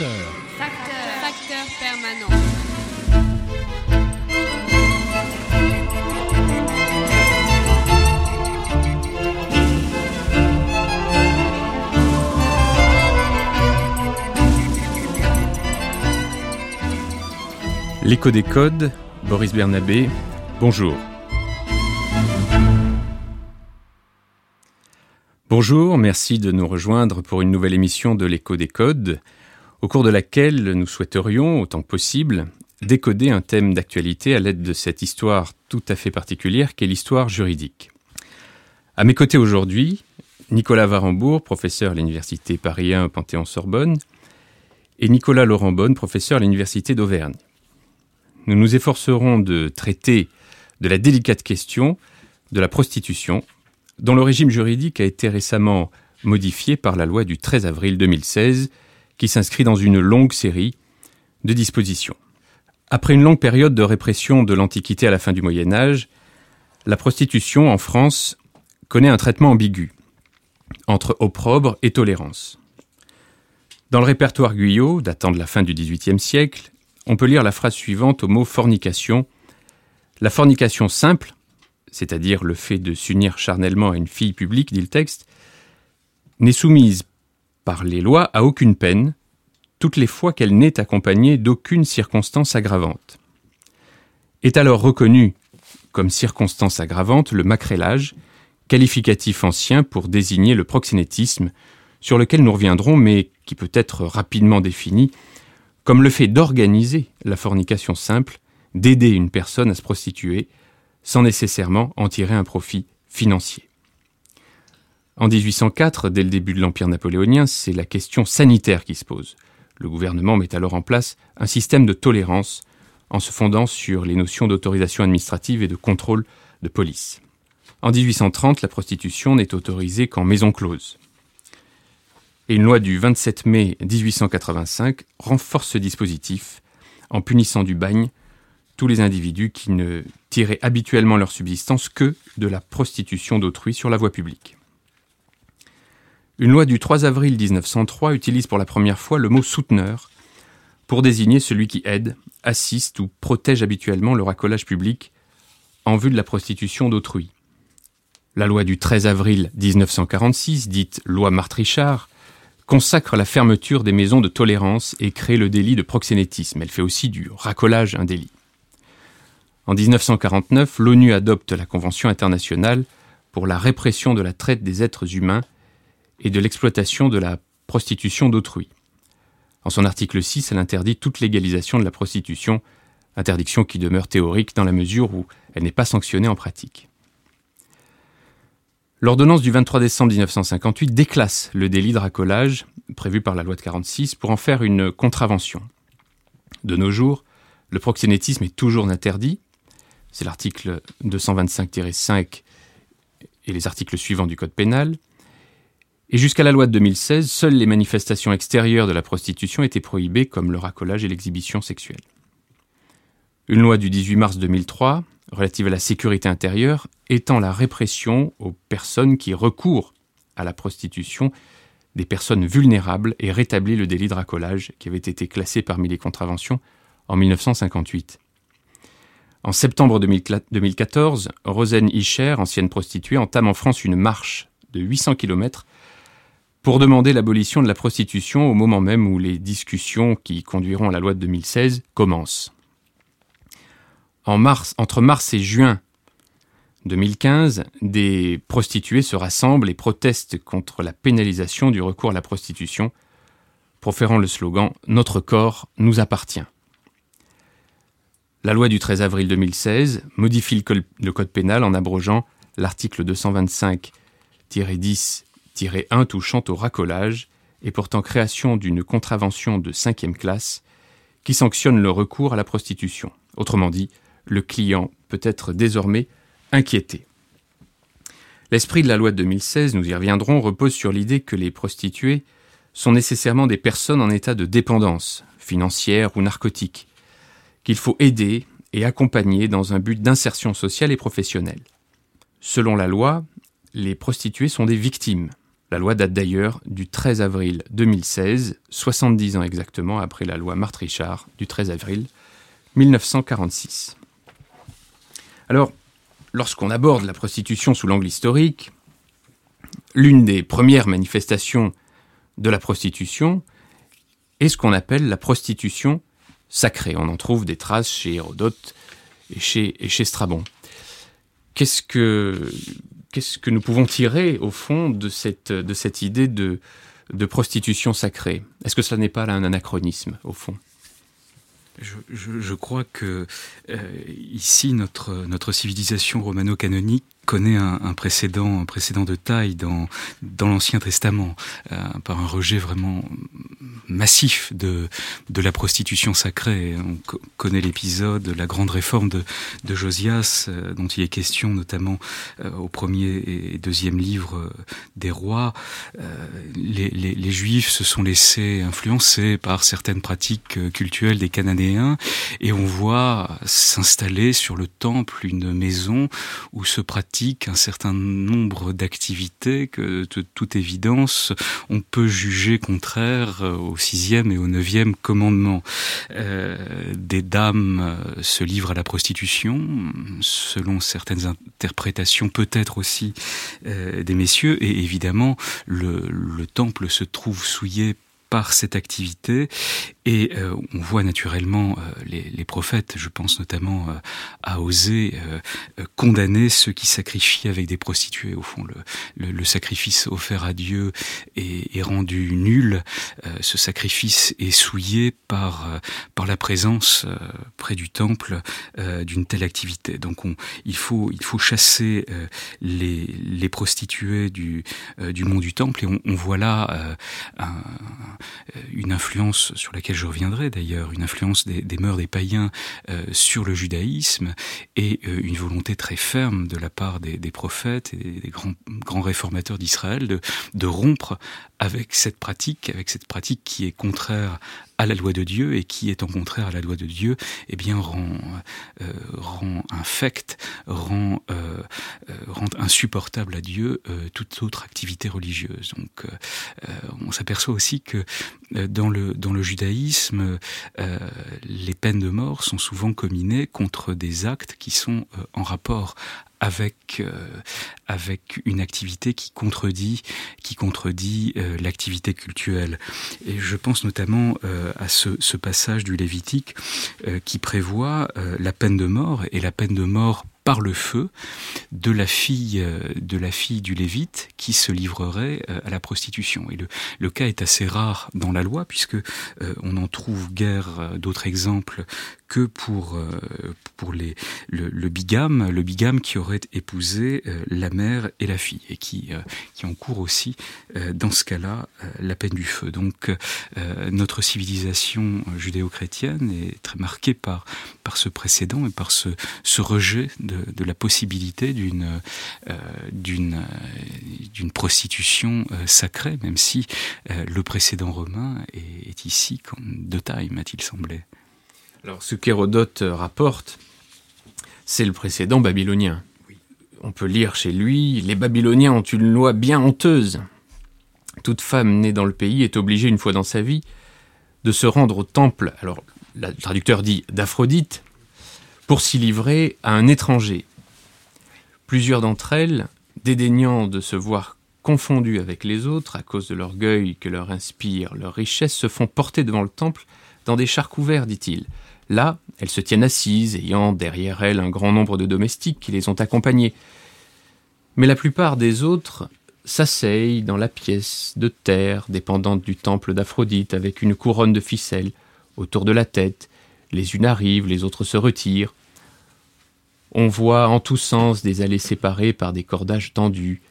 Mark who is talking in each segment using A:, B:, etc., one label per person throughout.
A: Facteur.
B: Facteur. Facteur permanent.
C: L'écho des codes, Boris Bernabé, bonjour. Bonjour, merci de nous rejoindre pour une nouvelle émission de l'écho des codes, au cours de laquelle nous souhaiterions, autant que possible, décoder un thème d'actualité à l'aide de cette histoire tout à fait particulière qu'est l'histoire juridique. À mes côtés aujourd'hui, Nicolas Varembourg, professeur à l'université Paris 1 Panthéon-Sorbonne, et Nicolas Laurent Bonne, professeur à l'université d'Auvergne. Nous nous efforcerons de traiter de la délicate question de la prostitution, dont le régime juridique a été récemment modifié par la loi du 13 avril 2016, qui s'inscrit dans une longue série de dispositions. Après une longue période de répression de l'Antiquité à la fin du Moyen Âge, la prostitution en France connaît un traitement ambigu, entre opprobre et tolérance. Dans le répertoire Guyot, datant de la fin du XVIIIe siècle, on peut lire la phrase suivante au mot fornication. La fornication simple, c'est-à-dire le fait de s'unir charnellement à une fille publique, dit le texte, n'est soumise par les lois à aucune peine, toutes les fois qu'elle n'est accompagnée d'aucune circonstance aggravante. Est alors reconnu comme circonstance aggravante le macrélage, qualificatif ancien pour désigner le proxénétisme, sur lequel nous reviendrons, mais qui peut être rapidement défini comme le fait d'organiser la fornication simple, d'aider une personne à se prostituer, sans nécessairement en tirer un profit financier. En 1804, dès le début de l'Empire napoléonien, c'est la question sanitaire qui se pose. Le gouvernement met alors en place un système de tolérance en se fondant sur les notions d'autorisation administrative et de contrôle de police. En 1830, la prostitution n'est autorisée qu'en maison close. Et une loi du 27 mai 1885 renforce ce dispositif en punissant du bagne tous les individus qui ne tiraient habituellement leur subsistance que de la prostitution d'autrui sur la voie publique. Une loi du 3 avril 1903 utilise pour la première fois le mot souteneur pour désigner celui qui aide, assiste ou protège habituellement le racolage public en vue de la prostitution d'autrui. La loi du 13 avril 1946, dite loi Martrichard, consacre la fermeture des maisons de tolérance et crée le délit de proxénétisme. Elle fait aussi du racolage un délit. En 1949, l'ONU adopte la Convention internationale pour la répression de la traite des êtres humains et de l'exploitation de la prostitution d'autrui. En son article 6, elle interdit toute légalisation de la prostitution, interdiction qui demeure théorique dans la mesure où elle n'est pas sanctionnée en pratique. L'ordonnance du 23 décembre 1958 déclasse le délit de racolage, prévu par la loi de 46, pour en faire une contravention. De nos jours, le proxénétisme est toujours interdit. C'est l'article 225-5 et les articles suivants du Code pénal. Et jusqu'à la loi de 2016, seules les manifestations extérieures de la prostitution étaient prohibées, comme le racolage et l'exhibition sexuelle. Une loi du 18 mars 2003 relative à la sécurité intérieure étend la répression aux personnes qui recourent à la prostitution des personnes vulnérables et rétablit le délit de racolage qui avait été classé parmi les contraventions en 1958. En septembre 2014, Rosen Ischer, ancienne prostituée, entame en France une marche de 800 km pour demander l'abolition de la prostitution au moment même où les discussions qui conduiront à la loi de 2016 commencent. Entre mars et juin 2015, des prostituées se rassemblent et protestent contre la pénalisation du recours à la prostitution, proférant le slogan Notre corps nous appartient. La loi du 13 avril 2016 modifie le code pénal en abrogeant l'article 225-10-1 touchant au racolage et portant création d'une contravention de cinquième classe qui sanctionne le recours à la prostitution. Autrement dit, le client peut être désormais inquiété. L'esprit de la loi de 2016, nous y reviendrons, repose sur l'idée que les prostituées sont nécessairement des personnes en état de dépendance, financière ou narcotique, qu'il faut aider et accompagner dans un but d'insertion sociale et professionnelle. Selon la loi, les prostituées sont des victimes, La loi date d'ailleurs du 13 avril 2016, 70 ans exactement après la loi Marthe-Richard du 13 avril 1946. Alors, lorsqu'on aborde la prostitution sous l'angle historique, l'une des premières manifestations de la prostitution est ce qu'on appelle la prostitution sacrée. On en trouve des traces chez Hérodote et chez, et chez Strabon. Qu'est-ce que, qu'est-ce que nous pouvons tirer, au fond, de cette, idée de, prostitution sacrée? Est-ce que cela n'est pas un anachronisme, au fond?
A: Je, crois que euh, ici notre civilisation romano-canonique connaît un, précédent, un précédent de taille dans, dans l'Ancien Testament, euh, par un rejet vraiment massif de, de la prostitution sacrée. On co connaît l'épisode, la grande réforme de, de Josias, euh, dont il est question notamment euh, au premier et deuxième livre des rois. Les, les, Juifs se sont laissés influencer par certaines pratiques culturelles des Cananéens, et on voit s'installer sur le temple une maison où se pratique un certain nombre d'activités que, de toute évidence, on peut juger contraires au sixième et au neuvième commandement. Euh, des dames euh, se livrent à la prostitution, selon certaines interprétations, peut-être aussi euh, des messieurs, et évidemment, le temple se trouve souillé par cette activité et euh, on voit naturellement euh, les, prophètes, je pense notamment euh, à euh, condamner ceux qui sacrifient avec des prostituées. Au fond, le, sacrifice offert à Dieu est, rendu nul. Ce sacrifice est souillé par par la présence près du temple d'une telle activité. Donc, on, il faut il faut chasser les, les prostituées du du mont du temple et on, voit là un, une influence sur laquelle je reviendrai d'ailleurs, une influence des, mœurs des païens euh, sur le judaïsme et euh, une volonté très ferme de la part des, des prophètes et des grands, grands réformateurs d'Israël de, de rompre avec cette pratique, avec cette pratique qui est contraire à la loi de Dieu et qui en contraire à la loi de Dieu, eh bien rend, euh, rend infect, rend, euh, euh, rend insupportable à Dieu euh, toute autre activité religieuse. Donc euh, on s'aperçoit aussi que euh, dans le, dans le judaïsme, les peines de mort sont souvent comminées contre des actes qui sont en rapport avec euh, avec une activité qui contredit qui contredit euh, l'activité culturelle et je pense notamment euh, à ce, passage du Lévitique euh, qui prévoit euh, la peine de mort et la peine de mort par le feu de la fille euh, de la fille du Lévite qui se livrerait euh, à la prostitution. Et le, cas est assez rare dans la loi puisque euh, on en trouve guère d'autres exemples que pour euh, pour les le, le bigame le bigame qui aurait épousé euh, la mère et la fille et qui euh, qui encourt aussi dans ce cas-là la peine du feu. Donc notre civilisation judéo-chrétienne est très marquée par par ce précédent et par ce ce rejet de, de la possibilité d'une d'une d'une prostitution sacrée même si le précédent romain est, est ici de taille m'a-t-il semblé
C: alors, ce qu'Hérodote rapporte, c'est le précédent babylonien. On peut lire chez lui Les Babyloniens ont une loi bien honteuse. Toute femme née dans le pays est obligée, une fois dans sa vie, de se rendre au temple, alors le traducteur dit d'Aphrodite, pour s'y livrer à un étranger. Plusieurs d'entre elles, dédaignant de se voir confondues avec les autres à cause de l'orgueil que leur inspire leur richesse, se font porter devant le temple dans des chars couverts, dit-il. Là, elles se tiennent assises, ayant derrière elles un grand nombre de domestiques qui les ont accompagnées. Mais la plupart des autres s'asseyent dans la pièce de terre dépendante du temple d'Aphrodite avec une couronne de ficelle autour de la tête. Les unes arrivent, les autres se retirent. On voit en tous sens des allées séparées par des cordages tendus.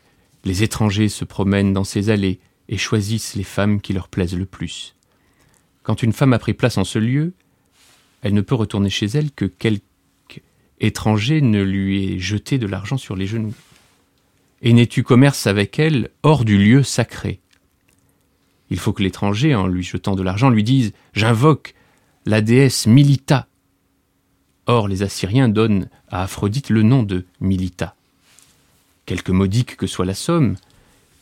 C: Les étrangers se promènent dans ces allées et choisissent les femmes qui leur plaisent le plus. Quand une femme a pris place en ce lieu, elle ne peut retourner chez elle que quelque étranger ne lui ait jeté de l'argent sur les genoux. Et n'es-tu commerce avec elle hors du lieu sacré? Il faut que l'étranger, en lui jetant de l'argent, lui dise J'invoque la déesse Milita. Or, les Assyriens donnent à Aphrodite le nom de Milita. Quelque modique que soit la somme,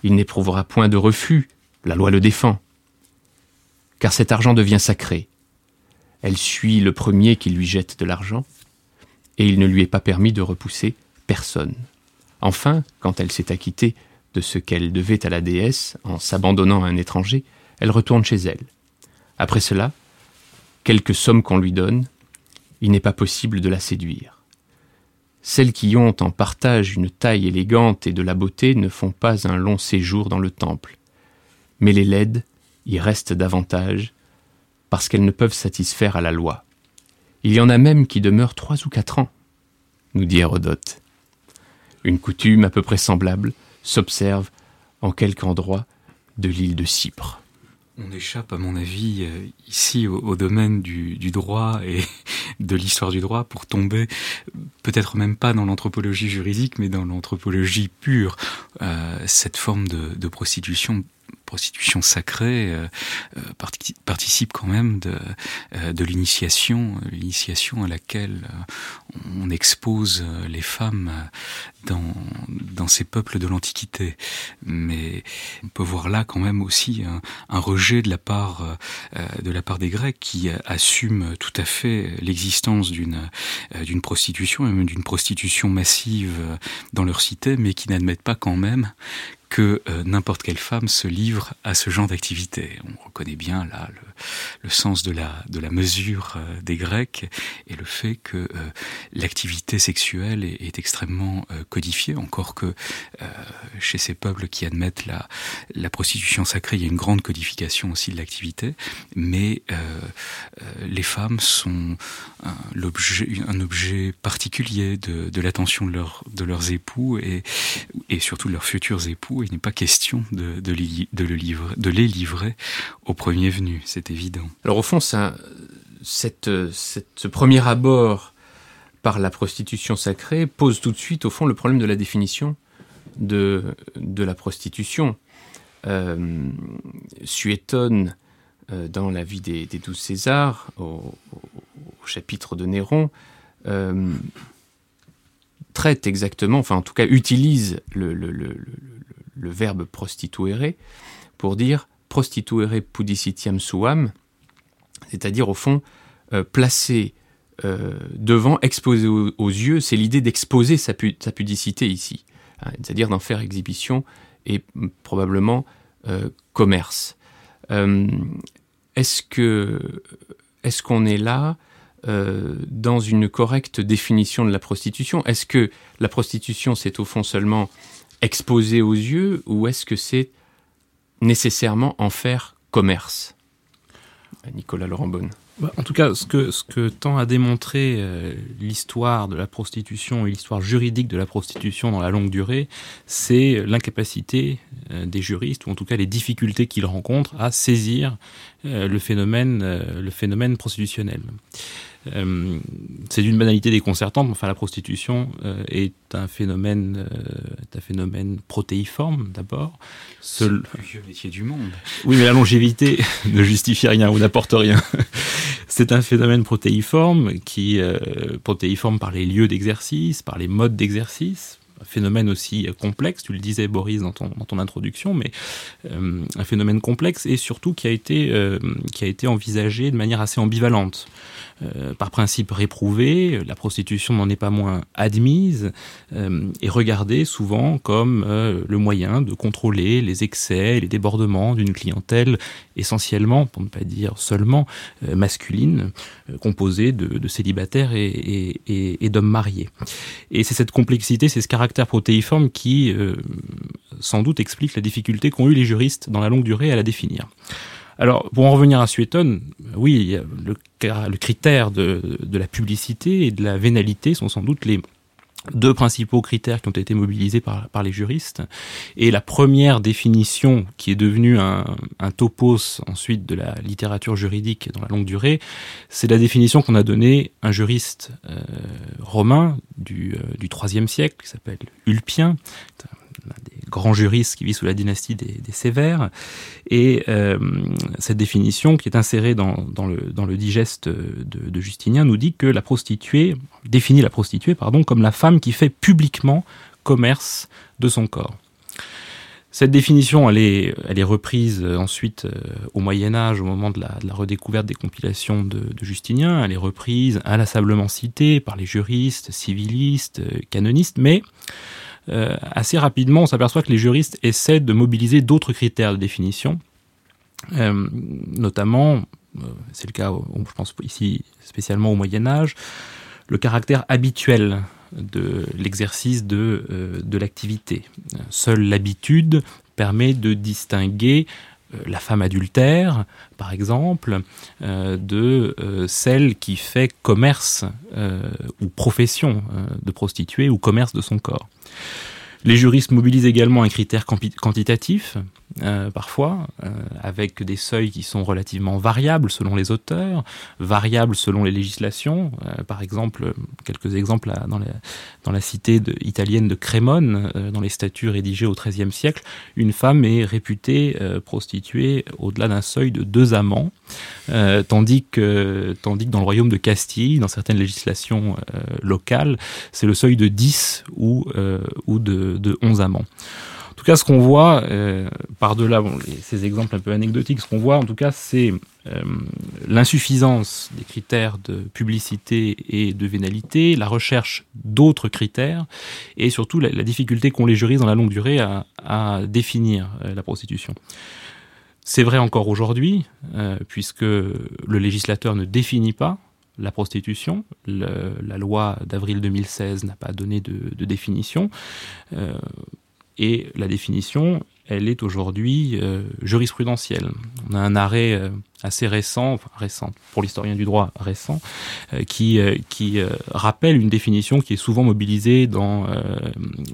C: Il n'éprouvera point de refus, la loi le défend. Car cet argent devient sacré. Elle suit le premier qui lui jette de l'argent, et il ne lui est pas permis de repousser personne. Enfin, quand elle s'est acquittée de ce qu'elle devait à la déesse en s'abandonnant à un étranger, elle retourne chez elle. Après cela, quelque somme qu'on lui donne, il n'est pas possible de la séduire. Celles qui ont en partage une taille élégante et de la beauté ne font pas un long séjour dans le temple, mais les laides y restent davantage parce qu'elles ne peuvent satisfaire à la loi. Il y en a même qui demeurent trois ou quatre ans, nous dit Hérodote. Une coutume à peu près semblable s'observe en quelque endroit de l'île de Cypre.
A: On échappe, à mon avis, euh, ici au, domaine du, droit et de l'histoire du droit pour tomber, peut-être même pas dans l'anthropologie juridique, mais dans l'anthropologie pure. Euh, cette forme de prostitution prostitution sacrée euh, euh, participe quand même de, euh, de l'initiation, l'initiation à laquelle on expose les femmes dans, ces peuples de l'Antiquité. Mais on peut voir là quand même aussi un, rejet de la part des Grecs qui assument tout à fait l'existence d'une prostitution même d'une prostitution massive dans leur cité, mais qui n'admettent pas quand même que euh, n'importe quelle femme se livre à ce genre d'activité. On reconnaît bien là le, le, sens de la, de la mesure euh, des Grecs et le fait que euh, l'activité sexuelle est, extrêmement codifiée, encore que chez ces peuples qui admettent la, la prostitution sacrée, il y a une grande codification aussi de l'activité, mais les femmes sont un, l'objet, un objet particulier de, de l'attention de, leur, de leurs époux et, et surtout de leurs futurs époux. Il n'est pas question de, de, le livrer, de les livrer au premier venu,
C: Alors au fond, ça, ce premier abord par la prostitution sacrée pose tout de suite, au fond, le problème de la définition de, la prostitution. Euh, Suétone, euh, dans la vie des, douze Césars, au, chapitre de Néron, euh, traite exactement, enfin en tout cas utilise le, le verbe prostituere pour dire prostituere pudicitiam suam, c'est-à-dire au fond euh, placer euh, devant, exposer aux, yeux, c'est l'idée d'exposer sa, pudicité ici, hein, c'est-à-dire d'en faire exhibition et probablement euh, commerce. Est-ce est-ce qu'on est là dans une correcte définition de la prostitution? Est-ce que la prostitution, c'est au fond seulement exposé aux yeux ou est-ce que c'est nécessairement en faire commerce Nicolas Laurent Bonne.
D: Bah, en tout cas, ce que, ce que tend à démontrer euh, l'histoire de la prostitution et l'histoire juridique de la prostitution dans la longue durée, c'est l'incapacité euh, des juristes, ou en tout cas les difficultés qu'ils rencontrent à saisir euh, le, phénomène, le phénomène prostitutionnel. Euh, c'est d'une banalité déconcertante, mais enfin la prostitution euh, est un phénomène, euh, un phénomène protéiforme d'abord.
A: C'est le plus vieux métier du monde.
D: Oui, mais la longévité ne justifie rien ou n'apporte rien. c'est un phénomène protéiforme qui protéiforme par les lieux d'exercice, par les modes d'exercice, un phénomène aussi complexe, tu le disais Boris dans ton, dans ton introduction, mais euh, un phénomène complexe et surtout qui a été, euh, qui a été envisagé de manière assez ambivalente. Euh, par principe réprouvé, la prostitution n'en est pas moins admise euh, et regardée souvent comme euh, le moyen de contrôler les excès, les débordements d'une clientèle essentiellement, pour ne pas dire seulement, euh, masculine, composée de, de célibataires et, et, et, et d'hommes mariés. Et c'est cette complexité, c'est ce caractère protéiforme qui sans doute explique la difficulté qu'ont eu les juristes dans la longue durée à la définir. Alors, pour en revenir à Suétone, oui, le, critère de, la publicité et de la vénalité sont sans doute les deux principaux critères qui ont été mobilisés par, les juristes. Et la première définition, qui est devenue un, un topos ensuite de la littérature juridique dans la longue durée, c'est la définition qu'on a donnée un juriste euh, romain du, euh, du IIIe siècle, qui s'appelle Ulpien, des grands juristes qui vit sous la dynastie des, Sévères. Et euh, cette définition, qui est insérée dans, le, dans digeste de, de Justinien, nous dit que la prostituée, définit la prostituée pardon, comme la femme qui fait publiquement commerce de son corps. Cette définition, elle est, elle est reprise euh, ensuite euh, au Moyen Âge, au moment de la, redécouverte des compilations de, Justinien. Elle est reprise inlassablement citée par les juristes, civilistes, canonistes, mais assez rapidement, on s'aperçoit que les juristes essaient de mobiliser d'autres critères de définition, notamment, c'est le cas, je pense ici spécialement au Moyen Âge, le caractère habituel de l'exercice de, euh, de l'activité. Seule l'habitude permet de distinguer euh, la femme adultère, par exemple, euh, de celle qui fait commerce ou profession de prostituée ou commerce de son corps. Les juristes mobilisent également un critère quantitatif, euh, parfois, euh, avec des seuils qui sont relativement variables selon les auteurs, variables selon les législations. Euh, par exemple, quelques exemples dans, la, dans la cité italienne de Crémone, dans les statuts rédigés au XIIIe siècle, une femme est réputée prostituée au-delà d'un seuil de deux amants, tandis, que, tandis dans le royaume de Castille, dans certaines législations locales, c'est le seuil de 10 ou, ou de, de 11 amants. Tout cas, ce qu'on voit, euh, par-delà ces exemples un peu anecdotiques, ce qu'on voit en tout cas, c'est euh, l'insuffisance des critères de publicité et de vénalité, la recherche d'autres critères, et surtout la, difficulté qu'ont les juristes dans la longue durée à, définir euh, la prostitution. C'est vrai encore aujourd'hui, puisque le législateur ne définit pas la prostitution. la loi d'avril 2016 n'a pas donné de définition. Et la définition, elle est aujourd'hui euh, jurisprudentielle. On a un arrêt euh, assez récent, récent pour l'historien du droit récent, euh, qui, qui rappelle une définition qui est souvent mobilisée dans,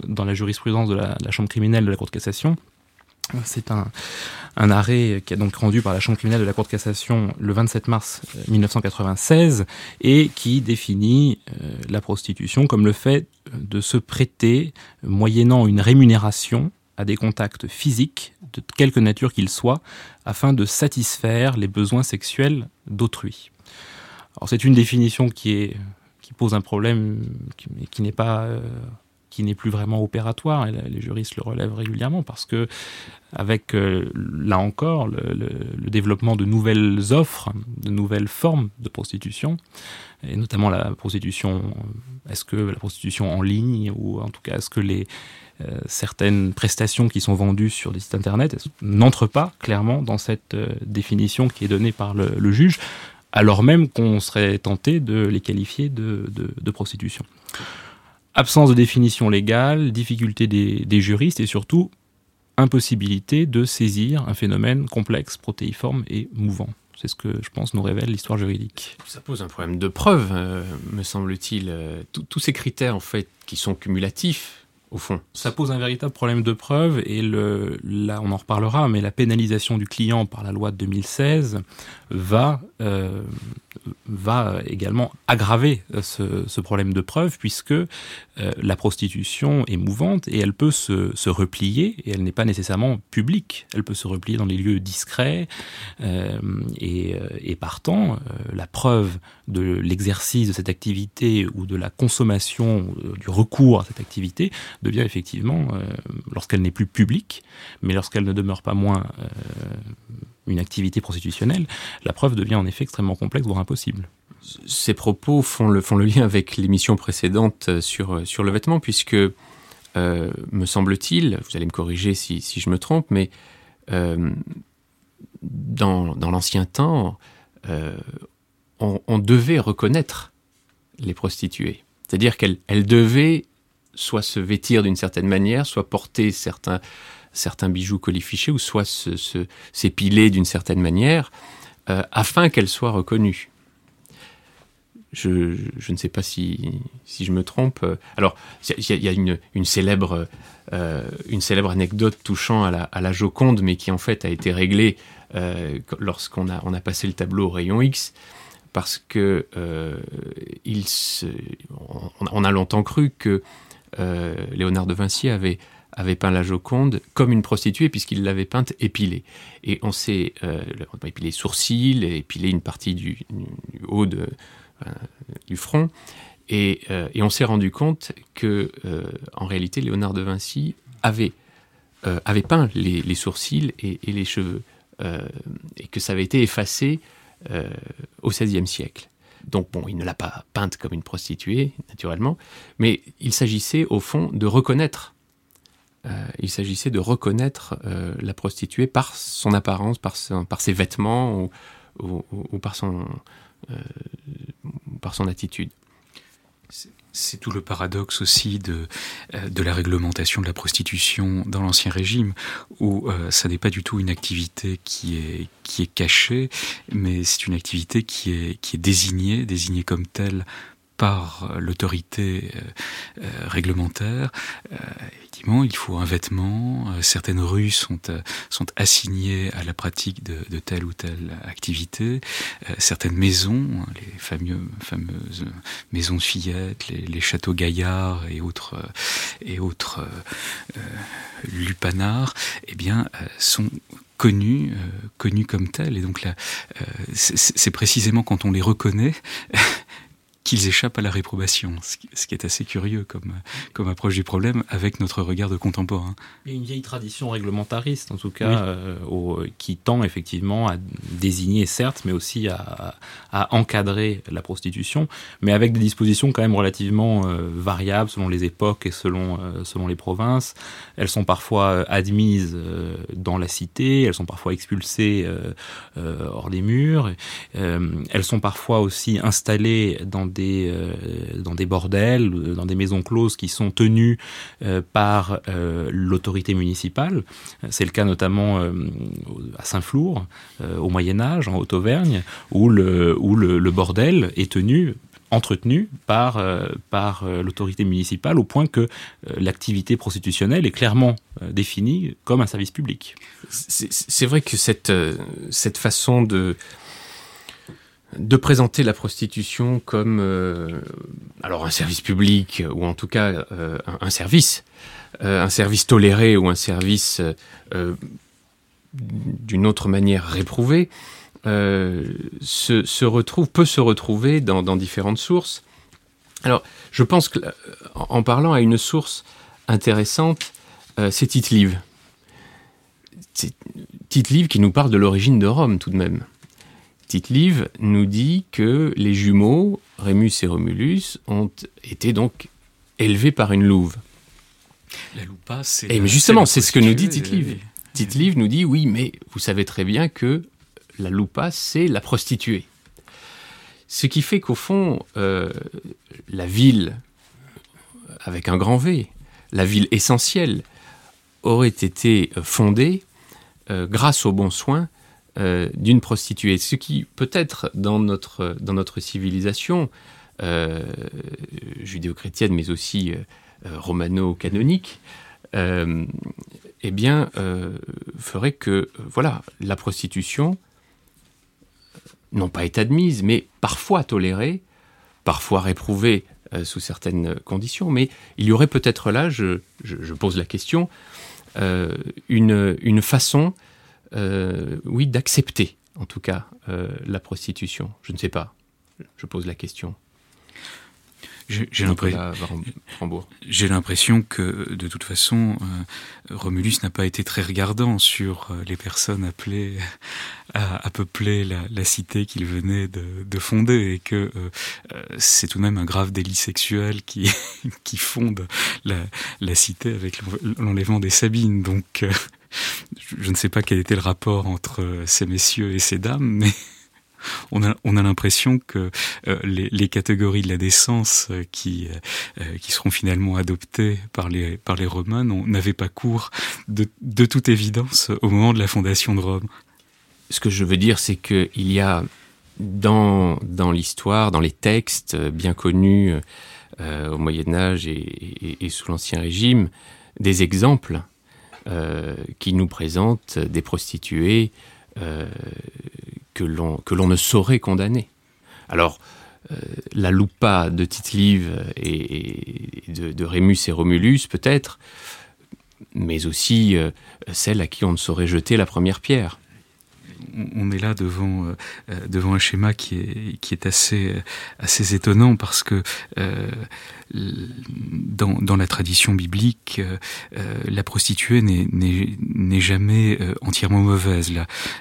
D: dans la jurisprudence de la Chambre criminelle de la Cour de cassation, c'est un, arrêt qui est donc rendu par la Chambre criminelle de la Cour de cassation le 27 mars 1996 euh, et qui définit euh, la prostitution comme le fait de se prêter, moyennant une rémunération, à des contacts physiques, de quelque nature qu'ils soient, afin de satisfaire les besoins sexuels d'autrui. C'est une définition qui pose un problème qui, qui n'est pas... Euh, qui n'est plus vraiment opératoire, et les juristes le relèvent régulièrement, parce que avec, euh, là encore, le, développement de nouvelles offres, de nouvelles formes de prostitution, et notamment la prostitution, est-ce que la prostitution en ligne, ou en tout cas, est-ce que les, euh, certaines prestations qui sont vendues sur des sites internet n'entrent pas clairement dans cette euh, définition qui est donnée par le, juge, alors même qu'on serait tenté de les qualifier de, de prostitution? Absence de définition légale, difficulté des, juristes et surtout impossibilité de saisir un phénomène complexe, protéiforme et mouvant. C'est ce que je pense nous révèle l'histoire juridique.
C: Ça pose un problème de preuve, euh, me semble-t-il. Euh, tous ces critères, en fait, qui sont cumulatifs, au fond.
D: Ça pose un véritable problème de preuve et le, là, on en reparlera, mais la pénalisation du client par la loi de 2016 va euh, va également aggraver euh, ce, problème de preuve puisque euh, la prostitution est mouvante et elle peut se, replier et elle n'est pas nécessairement publique. Elle peut se replier dans les lieux discrets euh, et, partant, la preuve de l'exercice de cette activité ou de la consommation, du recours à cette activité devient effectivement, lorsqu'elle n'est plus publique, mais lorsqu'elle ne demeure pas moins une activité prostitutionnelle, la preuve devient en effet extrêmement complexe, voire impossible.
C: Ces propos font le, font le lien avec l'émission précédente euh, sur, euh, sur le vêtement, puisque, euh, me semble-t-il, vous allez me corriger si, si je me trompe, mais dans, dans l'ancien temps, on, on, devait reconnaître les prostituées. C'est-à-dire qu'elles elles devaient soit se vêtir d'une certaine manière, soit porter certains, certains bijoux colifichés ou soit s'épiler d'une certaine manière euh, afin qu'elle soit reconnue. Je, ne sais pas si, je me trompe. Alors, il y, a, une, célèbre, euh, une célèbre anecdote touchant à la, Joconde, mais qui en fait a été réglée euh, lorsqu'on a, on a passé le tableau au rayon X, parce que il on, a longtemps cru que Léonard de Vinci avait avait peint la Joconde comme une prostituée puisqu'il l'avait peinte épilée. Et on s'est euh, épilé les sourcils, épilé une partie du, haut de, euh, du front. Euh, et, on s'est rendu compte que, en réalité, Léonard de Vinci avait avait peint les, sourcils et, les cheveux, et que ça avait été effacé au XVIe siècle. Donc bon, il ne l'a pas peinte comme une prostituée, naturellement, mais il s'agissait au fond de reconnaître il s'agissait de reconnaître euh, la prostituée par son apparence, par, ses vêtements ou, par, son, euh, par son attitude.
A: C'est tout le paradoxe aussi de, la réglementation de la prostitution dans l'Ancien Régime, où ça n'est pas du tout une activité qui est, qui est cachée, mais c'est une activité qui est, qui est désignée, désignée comme telle par euh, l'autorité euh, euh, réglementaire. il faut un vêtement. certaines rues sont, assignées à la pratique de, telle ou telle activité. certaines maisons, hein, les fameux, fameuses maisons de fillettes, les, châteaux gaillards et autres, et lupanards, eh bien, sont connus, connus comme tels. Et donc là, c'est précisément quand on les reconnaît qu'ils échappent à la réprobation, ce qui est assez curieux comme, comme approche du problème avec notre regard de contemporain.
D: Il y a une vieille tradition réglementariste, en tout cas, euh, au, qui tend effectivement à désigner, certes, mais aussi à, à, encadrer la prostitution, mais avec des dispositions quand même relativement euh, variables selon les époques et selon, euh, selon les provinces. Elles sont parfois admises dans la cité, elles sont parfois expulsées hors des murs, elles sont parfois aussi installées dans euh, dans des bordels, dans des maisons closes qui sont tenues euh, par euh, l'autorité municipale. C'est le cas notamment à Saint-Flour, au Moyen Âge, en Haute-Auvergne, où, le, bordel est tenu entretenu par, l'autorité municipale au point que l'activité prostitutionnelle est clairement définie comme un service public.
C: C'est vrai que cette façon de, de présenter la prostitution comme euh, alors un service public ou en tout cas euh, un, service, euh, un service toléré ou un service d'une autre manière réprouvé, se, retrouve peut se retrouver dans, différentes sources. Alors, je pense que en parlant à une source intéressante, c'est Tite-Live. Tite-Live qui nous parle de l'origine de Rome tout de même. Tite-Live nous dit que les jumeaux, Rémus et Romulus, ont été donc élevés par une louve.
A: La loupa, c'est.
C: Et justement, c'est ce que nous dit Tite-Live. Tite-Live nous dit oui, mais vous savez très bien que la loupa, c'est la prostituée. Ce qui fait qu'au fond, euh, la ville, avec un grand V, la ville essentielle, aurait été fondée euh, grâce aux bons soins euh, d'une prostituée. Ce qui, peut-être, dans notre, dans notre civilisation euh, judéo-chrétienne, mais aussi euh, romano-canonique, eh bien, ferait que, voilà, la prostitution, non pas est admise, mais parfois tolérée, parfois réprouvée sous certaines conditions, mais il y aurait peut-être là, je, je, pose la question, une, une façon euh, oui, d'accepter, en tout cas, euh, la prostitution. Je ne sais pas. Je pose la question.
A: J'ai l'impression que, de toute façon, euh, Romulus n'a pas été très regardant sur les personnes appelées à, peupler la, cité qu'il venait de, fonder et que c'est tout de même un grave délit sexuel qui, qui fonde la, la cité avec l'enlèvement des Sabines. Donc, je ne sais pas quel était le rapport entre euh, ces messieurs et ces dames, mais on a, on a l'impression que euh, les, catégories de la décence euh, qui, seront finalement adoptées par les, Romains n'avaient pas cours de, toute évidence au moment de la fondation de Rome.
C: Ce que je veux dire, c'est qu'il y a dans, l'histoire, dans les textes bien connus au Moyen Âge et, sous l'Ancien Régime, des exemples qui nous présente des prostituées euh, que l'on ne saurait condamner. Alors, euh, la loupa de Tite-Live et, de, de, Rémus et Romulus, peut-être, mais aussi celle à qui on ne saurait jeter la première pierre
A: on est là devant euh, devant un schéma qui est qui est assez assez étonnant parce que euh, dans, la tradition biblique, la prostituée n'est jamais entièrement mauvaise.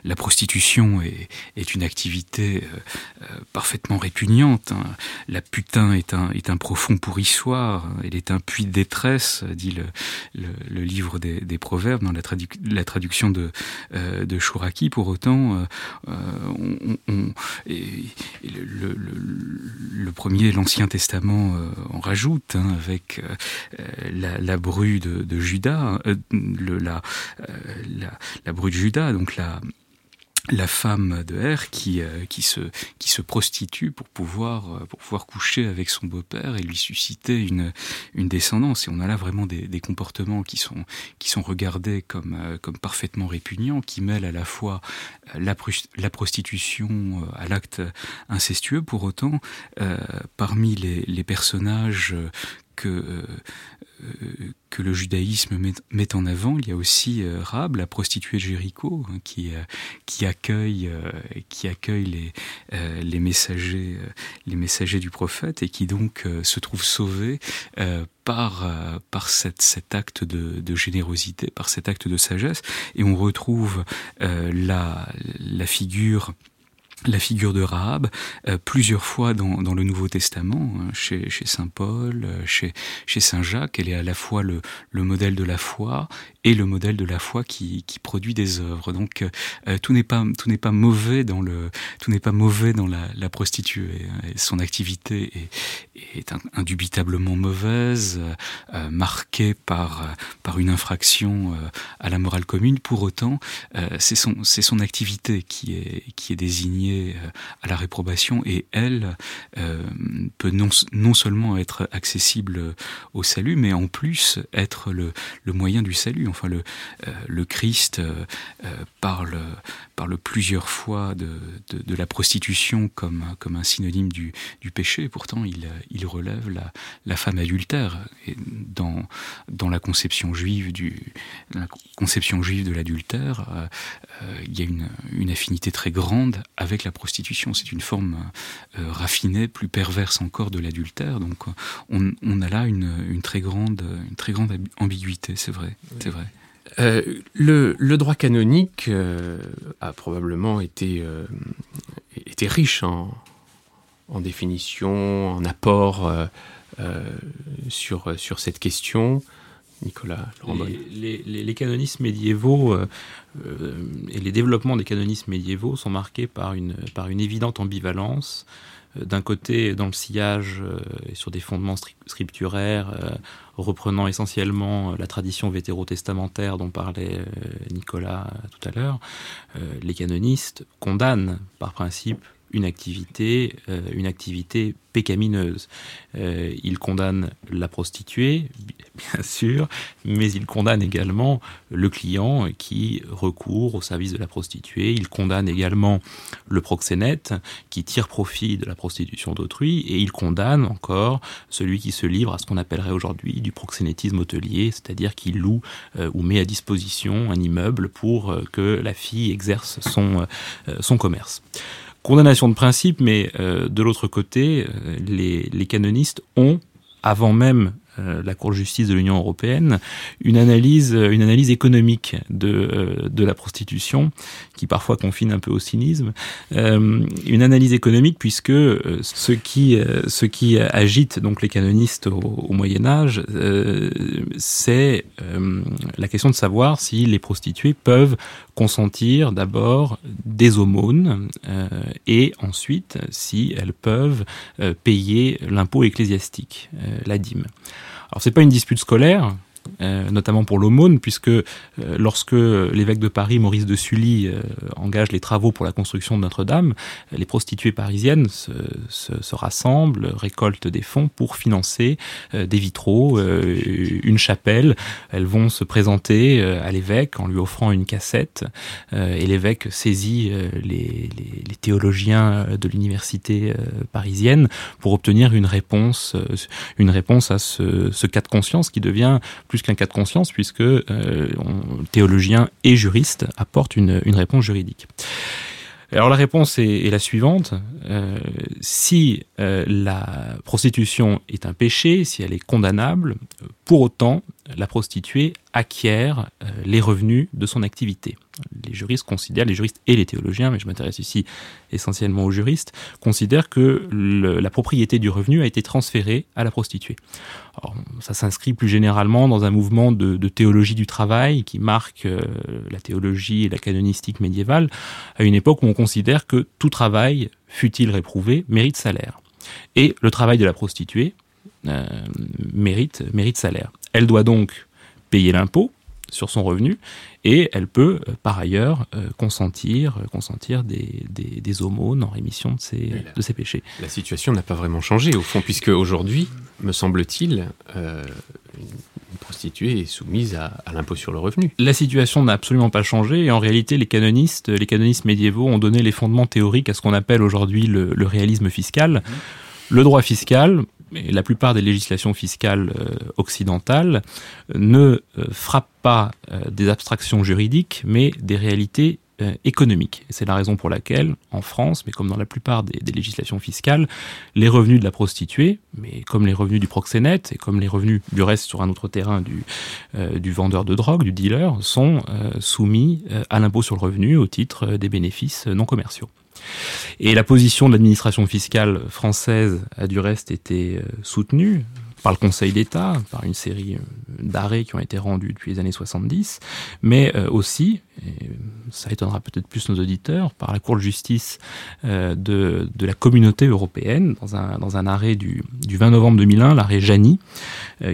A: La, prostitution est, une activité parfaitement répugnante. Hein. La putain est un, profond pourrissoir. Elle est un puits de détresse, dit le, livre des, Proverbes dans la, traduction de, de Chouraki. Pour autant, on, on, et, le, premier, l'Ancien Testament euh, en rajoute, hein, avec euh, la, la, de, Judas, euh, le, la, la, de Judas, donc la, la femme de R qui, euh, qui, se, qui se prostitue pour pouvoir, euh, pour pouvoir coucher avec son beau-père et lui susciter une, une descendance. Et on a là vraiment des, des comportements qui sont, qui sont regardés comme, euh, comme parfaitement répugnants, qui mêlent à la fois la, la prostitution à l'acte incestueux. Pour autant, parmi les, les personnages que que le judaïsme met, en avant. Il y a aussi euh, Rab, la prostituée de Jéricho, hein, qui, euh, accueille, euh, les, messagers, du prophète et qui donc se trouve sauvée par, cet acte de, de, générosité, par cet acte de sagesse. Et on retrouve la, la figure la figure de Rahab euh, plusieurs fois dans, le Nouveau Testament, hein, chez, Saint Paul, euh, chez, Saint Jacques. Elle est à la fois le, modèle de la foi et le modèle de la foi qui, qui produit des œuvres. Donc euh, tout n'est pas tout n'est pas mauvais dans le tout n'est pas mauvais dans la, la prostituée. Hein, son activité est, est indubitablement mauvaise, marquée par par une infraction à la morale commune. Pour autant, c'est son c'est son activité qui est qui est désignée euh, à la réprobation et elle euh, peut non, non seulement être accessible au salut, mais en plus être le, le moyen du salut. Enfin, le, euh, Christ parle, parle plusieurs fois de, la prostitution comme, un synonyme du, du péché. Pourtant, il, relève la, femme adultère. Et dans, la conception juive de l'adultère, il y a une, affinité très grande avec la prostitution. C'est une forme euh, raffinée, plus perverse encore de l'adultère. Donc on, a là une, très grande, ambiguïté. C'est vrai.
C: Euh, le, droit canonique euh, a probablement été, euh, riche en, en définition, en apport sur, cette question. Nicolas
D: les, les, canonismes médiévaux et les développements des canonismes médiévaux sont marqués par une évidente ambivalence. Euh, D'un côté, dans le sillage euh, et sur des fondements scripturaires, euh, reprenant essentiellement la tradition vétérotestamentaire dont parlait Nicolas tout à l'heure, les canonistes condamnent par principe une activité, euh, une activité pécamineuse. Euh, il condamne la prostituée, bien sûr, mais il condamne également le client qui recourt au service de la prostituée. Il condamne également le proxénète qui tire profit de la prostitution d'autrui et il condamne encore celui qui se livre à ce qu'on appellerait aujourd'hui du proxénétisme hôtelier, c'est-à-dire qui loue euh, ou met à disposition un immeuble pour que la fille exerce son, son commerce condamnation de principe, mais euh, de l'autre côté, euh, les, canonistes ont, avant même euh, la Cour de justice de l'Union européenne une analyse, une analyse économique de, de la prostitution qui parfois confine un peu au cynisme, une analyse économique puisque ce qui, ce qui agite donc les canonistes au, Moyen Âge, c'est la question de savoir si les prostituées peuvent consentir d'abord des aumônes et ensuite si elles peuvent payer l'impôt ecclésiastique, la dîme. Alors c'est pas une dispute scolaire, euh, notamment pour l'aumône, puisque euh, lorsque l'évêque de Paris, Maurice de Sully, euh, engage les travaux pour la construction de Notre-Dame, les prostituées parisiennes se, se, se, rassemblent, récoltent des fonds pour financer euh, des vitraux, euh, une chapelle. Elles vont se présenter euh, à l'évêque en lui offrant une cassette, et l'évêque saisit les, théologiens de l'université parisienne pour obtenir une réponse, une réponse à ce cas de conscience qui devient plus qu'un cas de conscience, puisque euh, on, théologien et juriste apportent une, réponse juridique. Alors la réponse est, la suivante. Euh, si euh, la prostitution est un péché, si elle est condamnable, pour autant, la prostituée acquiert euh, les revenus de son activité. Les juristes considèrent, les juristes et les théologiens, mais je m'intéresse ici essentiellement aux juristes, considèrent que la propriété du revenu a été transférée à la prostituée. Alors, ça s'inscrit plus généralement dans un mouvement de, théologie du travail qui marque euh, la théologie et la canonistique médiévale, à une époque où on considère que tout travail, fut-il réprouvé, mérite salaire. Et le travail de la prostituée euh, mérite, mérite salaire. Elle doit donc payer l'impôt sur son revenu et elle peut euh, par ailleurs euh, consentir, euh, consentir des, des, aumônes en rémission de ses, de ses péchés.
C: La situation n'a pas vraiment changé au fond, puisque aujourd'hui, me semble-t-il, une prostituée est soumise à, l'impôt sur le revenu.
D: La situation n'a absolument pas changé et en réalité, les canonistes, les canonistes médiévaux ont donné les fondements théoriques à ce qu'on appelle aujourd'hui le, réalisme fiscal. Mmh. Le droit fiscal, la plupart des législations fiscales euh, occidentales ne euh, frappent pas euh, des abstractions juridiques, mais des réalités économiques. C'est la raison pour laquelle, en France, mais comme dans la plupart des, législations fiscales, les revenus de la prostituée, mais comme les revenus du proxénète et comme les revenus du reste sur un autre terrain du, du vendeur de drogue, du dealer, sont soumis à l'impôt sur le revenu au titre des bénéfices non commerciaux. Et la position de l'administration fiscale française a du reste été euh, soutenue par le Conseil d'État, par une série euh, d'arrêts qui ont été rendus depuis les années 70, mais euh, aussi, et ça étonnera peut-être plus nos auditeurs, par la Cour de justice de, la communauté européenne, dans un, dans un arrêt du, du 20 novembre 2001, l'arrêt Jani,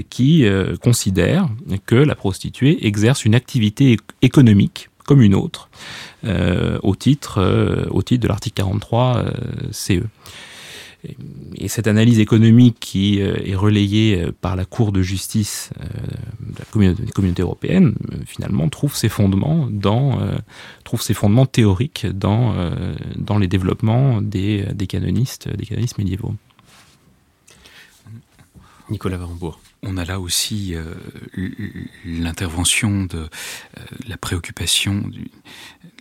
D: qui considère que la prostituée exerce une activité économique comme une autre, euh, au, titre, euh, au titre de l'article 43 euh, CE. Et cette analyse économique qui est relayée par la Cour de justice de la communauté, européennes, finalement, trouve ses fondements dans, trouve ses fondements théoriques dans, dans les développements des, des canonistes, des canonistes médiévaux.
C: Nicolas Varembourg.
A: On a là aussi euh, l'intervention de euh, la préoccupation,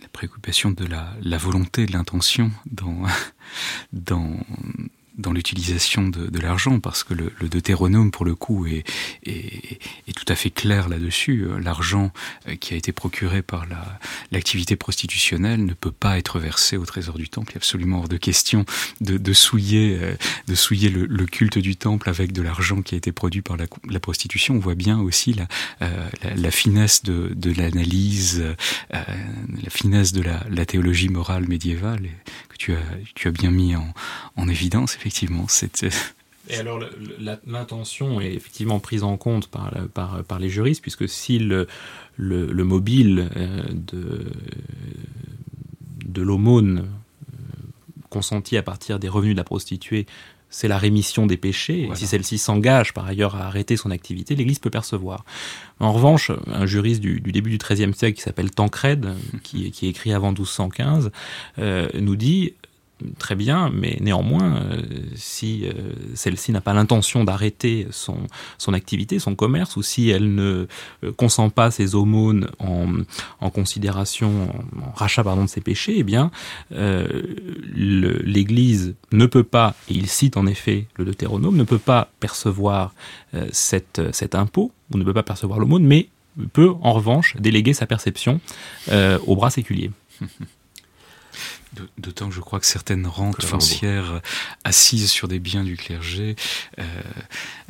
A: la préoccupation de la, la volonté, de l'intention dans, dans dans l'utilisation de, de l'argent, parce que le, le, Deutéronome, pour le coup, est, est, est tout à fait clair là-dessus. L'argent euh, qui a été procuré par l'activité prostitutionnelle ne peut pas être versé au trésor du temple. Il est absolument hors de question de, de souiller, euh, de souiller le, le, culte du temple avec de l'argent qui a été produit par la, la, prostitution. On voit bien aussi la, euh, la, la finesse de, de l'analyse, la finesse de la, la théologie morale médiévale que tu as, tu as bien mis en, en évidence effectivement.
D: Et alors, l'intention est effectivement prise en compte par, par, par les juristes, puisque si le, le, mobile euh, de, de l'aumône euh, consenti à partir des revenus de la prostituée, c'est la rémission des péchés. Et si celle-ci s'engage par ailleurs à arrêter son activité, l'Église peut percevoir. En revanche, un juriste du, début du XIIIe siècle qui s'appelle Tancred, qui, qui écrit avant 1215, euh, nous dit très bien, mais néanmoins, euh, si euh, celle-ci n'a pas l'intention d'arrêter son, son activité, son commerce, ou si elle ne euh, consent pas ses aumônes en, en considération, en, rachat pardon de ses péchés, eh bien, l'Église ne peut pas, et il cite en effet le Deutéronome, ne peut pas percevoir cette, cet impôt, ou ne peut pas percevoir l'aumône, mais peut en revanche déléguer sa perception au bras séculier.
A: D'autant que je crois que certaines rentes foncières assises sur des biens du clergé euh,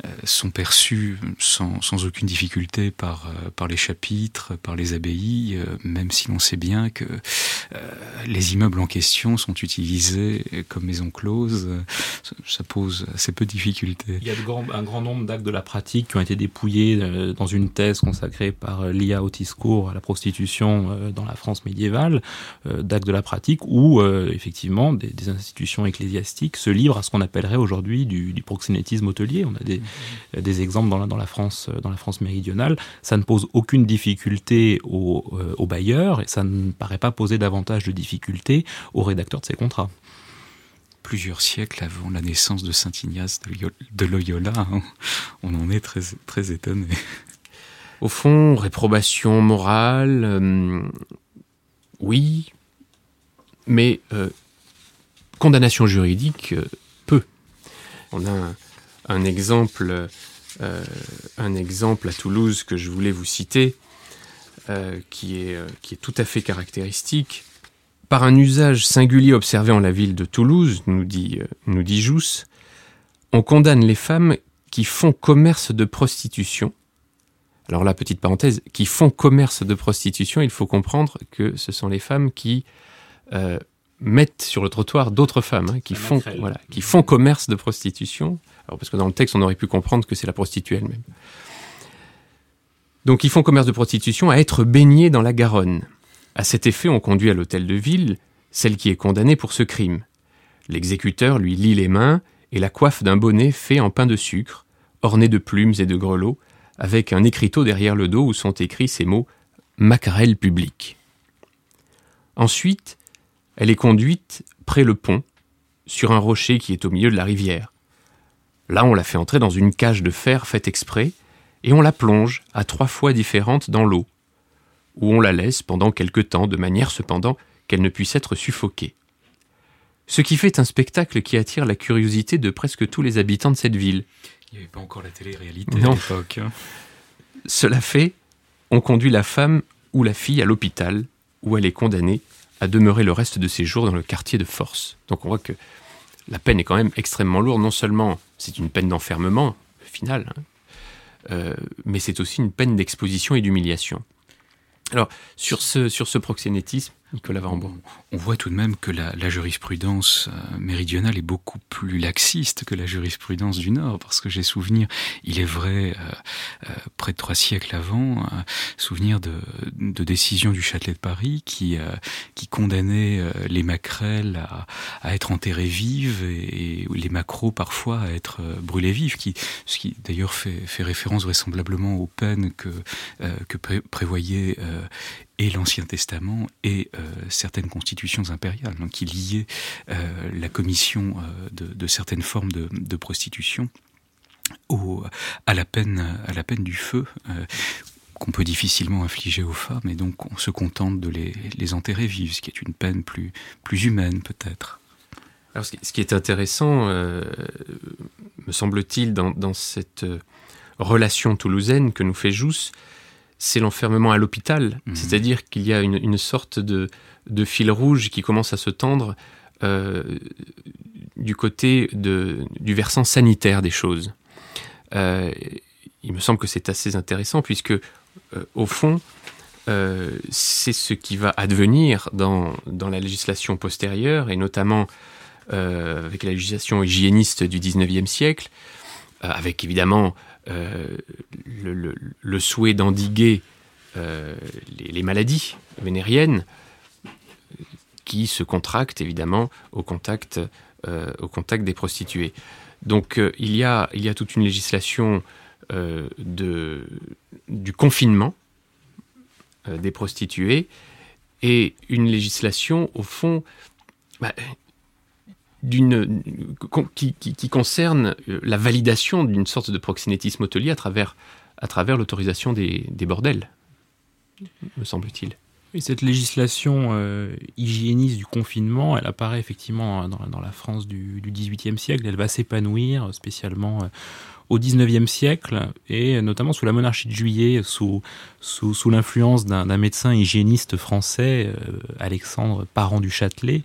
A: euh, sont perçues sans, sans, aucune difficulté par, euh, par les chapitres, par les abbayes, euh, même si l'on sait bien que les immeubles en question sont utilisés comme maisons closes. Ça pose assez peu de difficultés.
D: Il y a de grand, un grand nombre d'actes de la pratique qui ont été dépouillés dans une thèse consacrée par Lia Otiscourt à la prostitution dans la France médiévale, d'actes de la pratique où euh, effectivement des, des, institutions ecclésiastiques se livrent à ce qu'on appellerait aujourd'hui du, du, proxénétisme hôtelier. On a des, mmh. des exemples dans la, dans la, France, dans la France méridionale. Ça ne pose aucune difficulté aux, euh, aux bailleurs et ça ne paraît pas poser davantage de difficultés aux rédacteurs de ces contrats
A: plusieurs siècles avant la naissance de Saint Ignace de Loyola. Hein. On en est très, très étonné.
C: Au fond, réprobation morale, euh, oui, mais condamnation juridique, peu. On a un, exemple, un exemple à Toulouse que je voulais vous citer, qui, est, qui est tout à fait caractéristique. Par un usage singulier observé en la ville de Toulouse, nous dit, nous dit Jousse, on condamne les femmes qui font commerce de prostitution. Alors là, petite parenthèse, qui font commerce de prostitution, il faut comprendre que ce sont les femmes qui euh, mettent sur le trottoir d'autres femmes, hein, qui, font, voilà, qui font commerce de prostitution. Alors parce que dans le texte, on aurait pu comprendre que c'est la prostituée elle-même. Donc ils font commerce de prostitution à être baignés dans la Garonne. À cet effet, on conduit à l'hôtel de ville celle qui est condamnée pour ce crime. L'exécuteur lui lie les mains et la coiffe d'un bonnet fait en pain de sucre, orné de plumes et de grelots, avec un écriteau derrière le dos où sont écrits ces mots Macarelle publique. Ensuite, elle est conduite près le pont, sur un rocher qui est au milieu de la rivière. Là, on la fait entrer dans une cage de fer faite exprès, et on la plonge à trois fois différentes dans l'eau, où on la laisse pendant quelque temps, de manière cependant qu'elle ne puisse être suffoquée ce qui fait un spectacle qui attire la curiosité de presque tous les habitants de cette ville.
A: Il n'y avait pas encore la télé-réalité à l'époque. Hein.
C: Cela fait, on conduit la femme ou la fille à l'hôpital, où elle est condamnée à demeurer le reste de ses jours dans le quartier de force. Donc on voit que la peine est quand même extrêmement lourde. Non seulement c'est une peine d'enfermement, final, hein, euh, mais c'est aussi une peine d'exposition et d'humiliation. Alors, sur ce, sur ce proxénétisme, Nicolas
A: On voit tout de même que la, jurisprudence euh, méridionale est beaucoup plus laxiste que la jurisprudence du Nord, parce que j'ai souvenir, il est vrai, euh, euh, près de trois siècles avant, souvenir de, décisions du Châtelet de Paris qui, qui condamnait les maquerelles à, être enterrées vives et, les maquereaux parfois à être brûlés qui, ce qui d'ailleurs fait, référence vraisemblablement aux peines que, prévoyait et l'Ancien Testament et certaines constitutions impériales, donc qui liaient euh, la commission euh, de, certaines formes de, prostitution au, à, la peine, à la peine du feu qu'on peut difficilement infliger aux femmes, et donc on se contente de les, enterrer vives, ce qui est une peine plus, plus humaine peut-être.
C: Alors ce qui est intéressant, me semble-t-il, dans, dans, cette relation toulousaine que nous fait Jousse, c'est l'enfermement à l'hôpital. Mhm. C'est-à-dire qu'il y a une, sorte de, fil rouge qui commence à se tendre euh, du côté du versant sanitaire des choses. Euh, il me semble que c'est assez intéressant puisque, euh, au fond, c'est ce qui va advenir dans, dans, la législation postérieure, et notamment avec la législation hygiéniste du 19e siècle, avec évidemment euh, le, souhait d'endiguer euh, les, maladies vénériennes qui se contractent évidemment au contact, euh, au contact des prostituées. Donc il, y a, il y a toute une législation de, du confinement des prostituées et une législation au fond bah, qui, concerne euh, la validation d'une sorte de proxénétisme hôtelier à travers, à travers l'autorisation des, bordels, me semble-t-il.
D: Et cette législation euh, hygiéniste du confinement, elle apparaît effectivement dans, la France du, du, XVIIIe siècle. Elle va s'épanouir spécialement euh, au XIXe siècle et notamment sous la monarchie de Juillet, sous, sous, sous l'influence d'un médecin hygiéniste français, Alexandre Parent du Châtelet,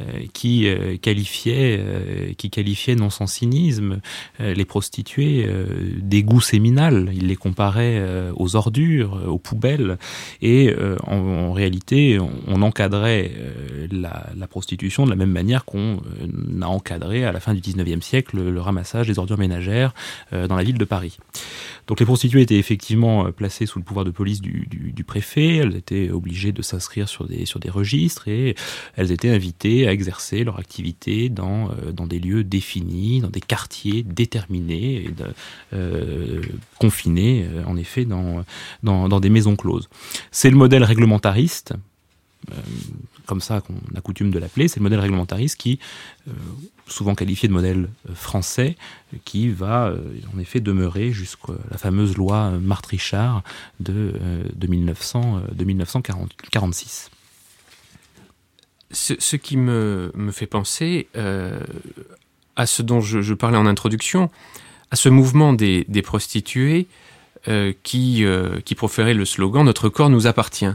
D: euh, qui euh, qualifiait, euh, qui qualifiait non sans cynisme les prostituées d'égout séminal. Il les comparait aux ordures, aux poubelles, et en, réalité, on, encadrait la, la, prostitution de la même manière qu'on a encadré à la fin du 19e siècle le, ramassage des ordures ménagères dans la ville de Paris. Donc les prostituées étaient effectivement placées sous le pouvoir de police du, préfet, elles étaient obligées de s'inscrire sur des, sur des registres et elles étaient invitées à exercer leur activité dans, euh, dans des lieux définis, dans des quartiers déterminés, et euh, confinés euh, en effet dans, dans, dans, des maisons closes. C'est le modèle réglementariste, comme ça qu'on a coutume de l'appeler, c'est le modèle réglementariste qui, souvent qualifié de modèle français, qui va en effet demeurer jusqu'à la fameuse loi 1900, de 1946.
C: ce, qui me, me, fait penser à ce dont je, parlais en introduction, à ce mouvement des, des prostituées qui, qui proférait le slogan Notre corps nous appartient.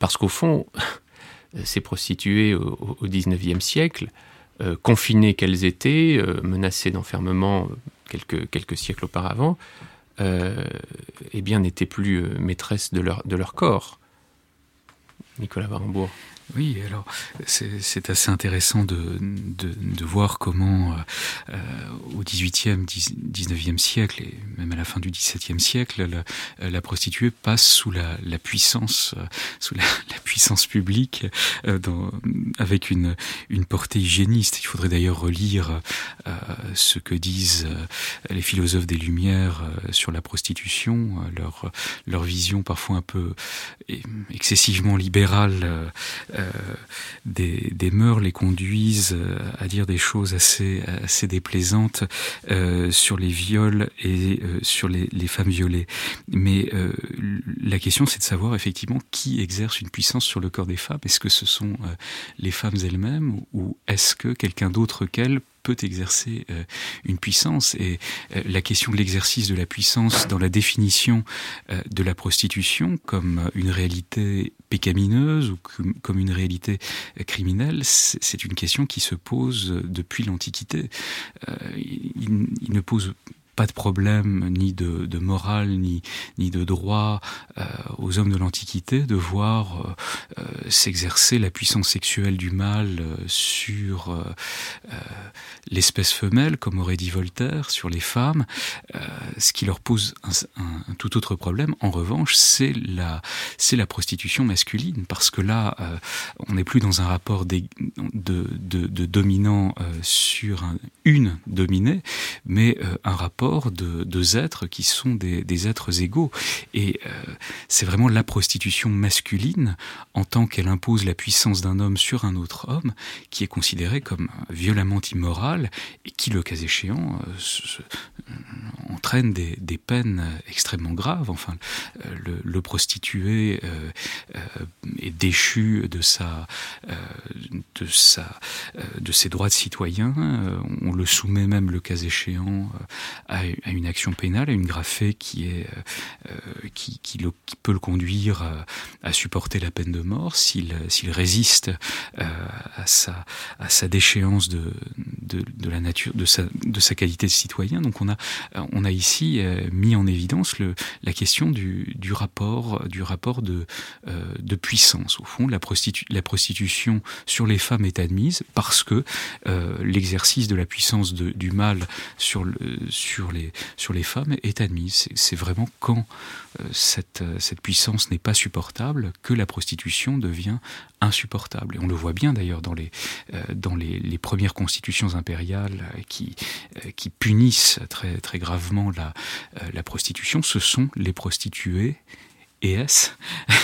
C: Parce qu'au fond, ces prostituées au, XIXe siècle, confinées qu'elles étaient, menacées d'enfermement quelques, quelques siècles auparavant, euh, eh bien, n'étaient plus euh, maîtresses de leur, corps. Nicolas Barambourg.
A: Oui, alors c'est assez intéressant de, de, de voir comment euh, au XVIIIe, XIXe siècle et même à la fin du XVIIe siècle, la, la, prostituée passe sous la, la puissance, sous la, la, puissance publique, euh, dans, avec une, une portée hygiéniste. Il faudrait d'ailleurs relire euh, ce que disent euh, les philosophes des Lumières euh, sur la prostitution, leur, leur vision parfois un peu excessivement libérale euh, des, des, mœurs les conduisent euh, à dire des choses assez, assez déplaisantes euh, sur les viols et euh, sur les, les, femmes violées. Mais euh, la question, c'est de savoir effectivement qui exerce une puissance sur le corps des femmes. Est-ce que ce sont les femmes elles-mêmes ou est-ce que quelqu'un d'autre qu'elles peut exercer euh, une puissance. Et euh, la question de l'exercice de la puissance dans la définition euh, de la prostitution comme une réalité pécamineuse ou comme une réalité criminelle, c'est une question qui se pose depuis l'Antiquité. Il, ne pose de problème ni de, morale ni, ni de droit euh, aux hommes de l'Antiquité de voir euh, euh s'exercer la puissance sexuelle du euh, sur l'espèce femelle, comme aurait dit Voltaire, sur les femmes. ce qui leur pose un, tout autre problème, en revanche, c'est la, c'est la prostitution masculine, parce que là, on n'est plus dans un rapport de, de, dominant sur un, une dominée, mais un rapport de deux êtres qui sont des, des êtres égaux. Et euh, c'est vraiment la prostitution masculine, en tant qu'elle impose la puissance d'un homme sur un autre homme, qui est considérée comme violemment immorale et qui, le cas échéant, euh, se, euh, entraîne des, peines extrêmement graves. Enfin, euh, le, prostitué euh, euh, est déchu de sa, de sa, de ses droits de citoyen. on le soumet même, le cas échéant, à une action pénale, à une graffée qui, est, euh, peut le conduire à, supporter la peine de mort s'il résiste euh, à, sa, sa déchéance de, de la nature, de sa, qualité de citoyen. Donc on a, on a ici euh, mis en évidence la question du, rapport, du rapport de, euh, puissance. Au fond, la, prostitu la prostitution sur les femmes est admise parce que euh, l'exercice de la puissance du mal sur, le, sur sur les, sur les femmes est admise. C'est vraiment quand cette, cette puissance n'est pas supportable que la prostitution devient insupportable. Et on le voit bien d'ailleurs dans, les, dans les, premières constitutions impériales qui, qui punissent très, très gravement la, la prostitution. Ce sont les prostituées et S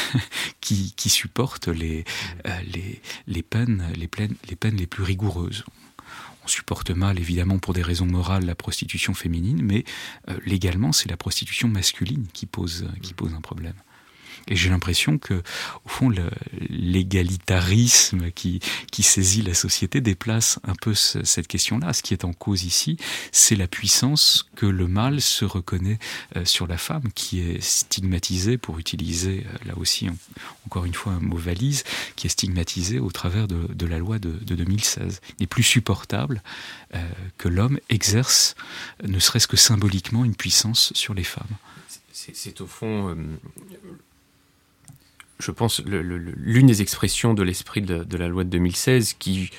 A: qui, qui supportent les, les, les, peines, les, peines, les peines les plus rigoureuses on supporte mal, évidemment, pour des raisons morales, la prostitution féminine, mais euh, légalement, c'est la prostitution masculine qui pose, qui pose un problème. Et j'ai l'impression que, au fond, l'égalitarisme qui, saisit la société déplace un peu ce, cette question-là. Ce qui est en cause ici, c'est la puissance que le mâle se reconnaît euh, sur la femme, qui est stigmatisée, pour utiliser euh, là aussi en, encore une fois un mot valise, qui est stigmatisée au travers de, la loi de, de 2016. Il n'est plus supportable euh, que l'homme exerce, ne serait-ce que symboliquement, une puissance sur les femmes.
C: C'est au fond je pense, l'une des expressions de l'esprit de, la loi de 2016 qui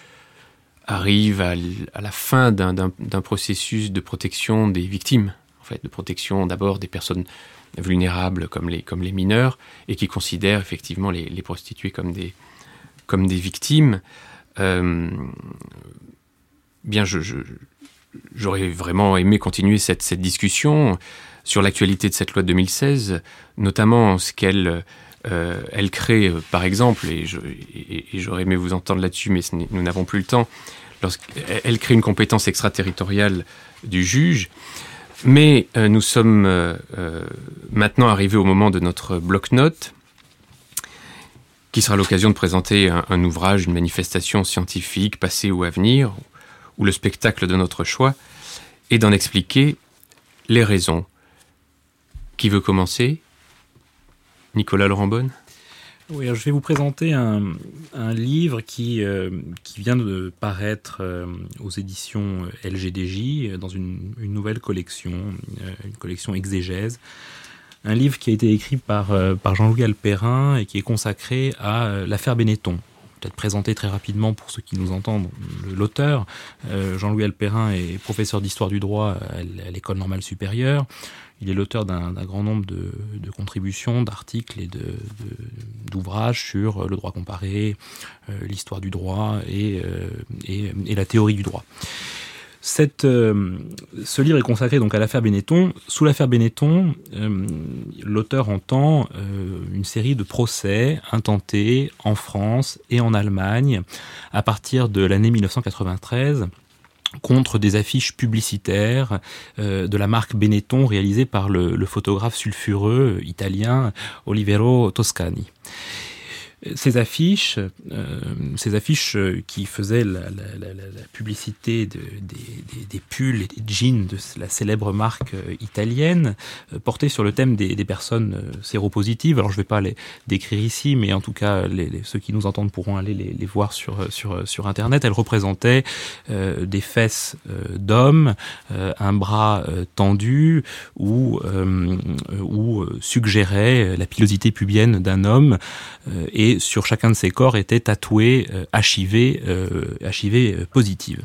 C: arrive à, la fin d'un processus de protection des victimes, en fait, de protection d'abord des personnes vulnérables comme les, mineurs, et qui considère effectivement les, prostituées comme des, victimes. Euh, bien, j'aurais vraiment aimé continuer cette, cette discussion sur l'actualité de cette loi de 2016, notamment ce qu'elle euh, elle crée, euh, par exemple, et j'aurais aimé vous entendre là-dessus, mais nous n'avons plus le temps, elle crée une compétence extraterritoriale du juge. Mais euh, nous sommes maintenant arrivés au moment de notre bloc-notes qui sera l'occasion de présenter un, ouvrage, une manifestation scientifique, passée ou à venir, ou le spectacle de notre choix, et d'en expliquer les raisons. Qui veut commencer? Nicolas Laurent Bonne
D: oui, je vais vous présenter un, livre qui, euh, qui vient de paraître euh, aux éditions LGDJ dans une, nouvelle collection, euh, une collection exégèse. Un livre qui a été écrit par, par Jean-Louis Alperin et qui est consacré à l'affaire Benetton peut-être présenter très rapidement pour ceux qui nous entendent l'auteur. Jean-Louis Alperin est professeur d'histoire du droit à l'école normale supérieure. Il est l'auteur d'un grand nombre de, contributions, d'articles et d'ouvrages sur le droit comparé, euh, l'histoire du droit et, euh, et, la théorie du droit. Euh, ce livre est consacré donc à l'affaire Benetton. Sous l'affaire Benetton, l'auteur entend une série de procès intentés en France et en Allemagne à partir de l'année 1993 contre des affiches publicitaires euh, de la marque Benetton réalisées par le, le photographe sulfureux italien Olivero Toscani ces affiches, euh, ces affiches qui faisaient la, publicité des, pulls et des jeans de la célèbre marque euh, italienne, euh, portaient sur le thème des, personnes séropositives. Alors je ne vais pas les décrire ici, mais en tout cas ceux qui nous entendent pourront aller les, voir sur, sur, Internet. Elles représentaient des fesses d'hommes, un bras tendu, ou, ou suggéraient la pilosité pubienne d'un homme et sur chacun de ces corps était tatoué HIV, HIV positive.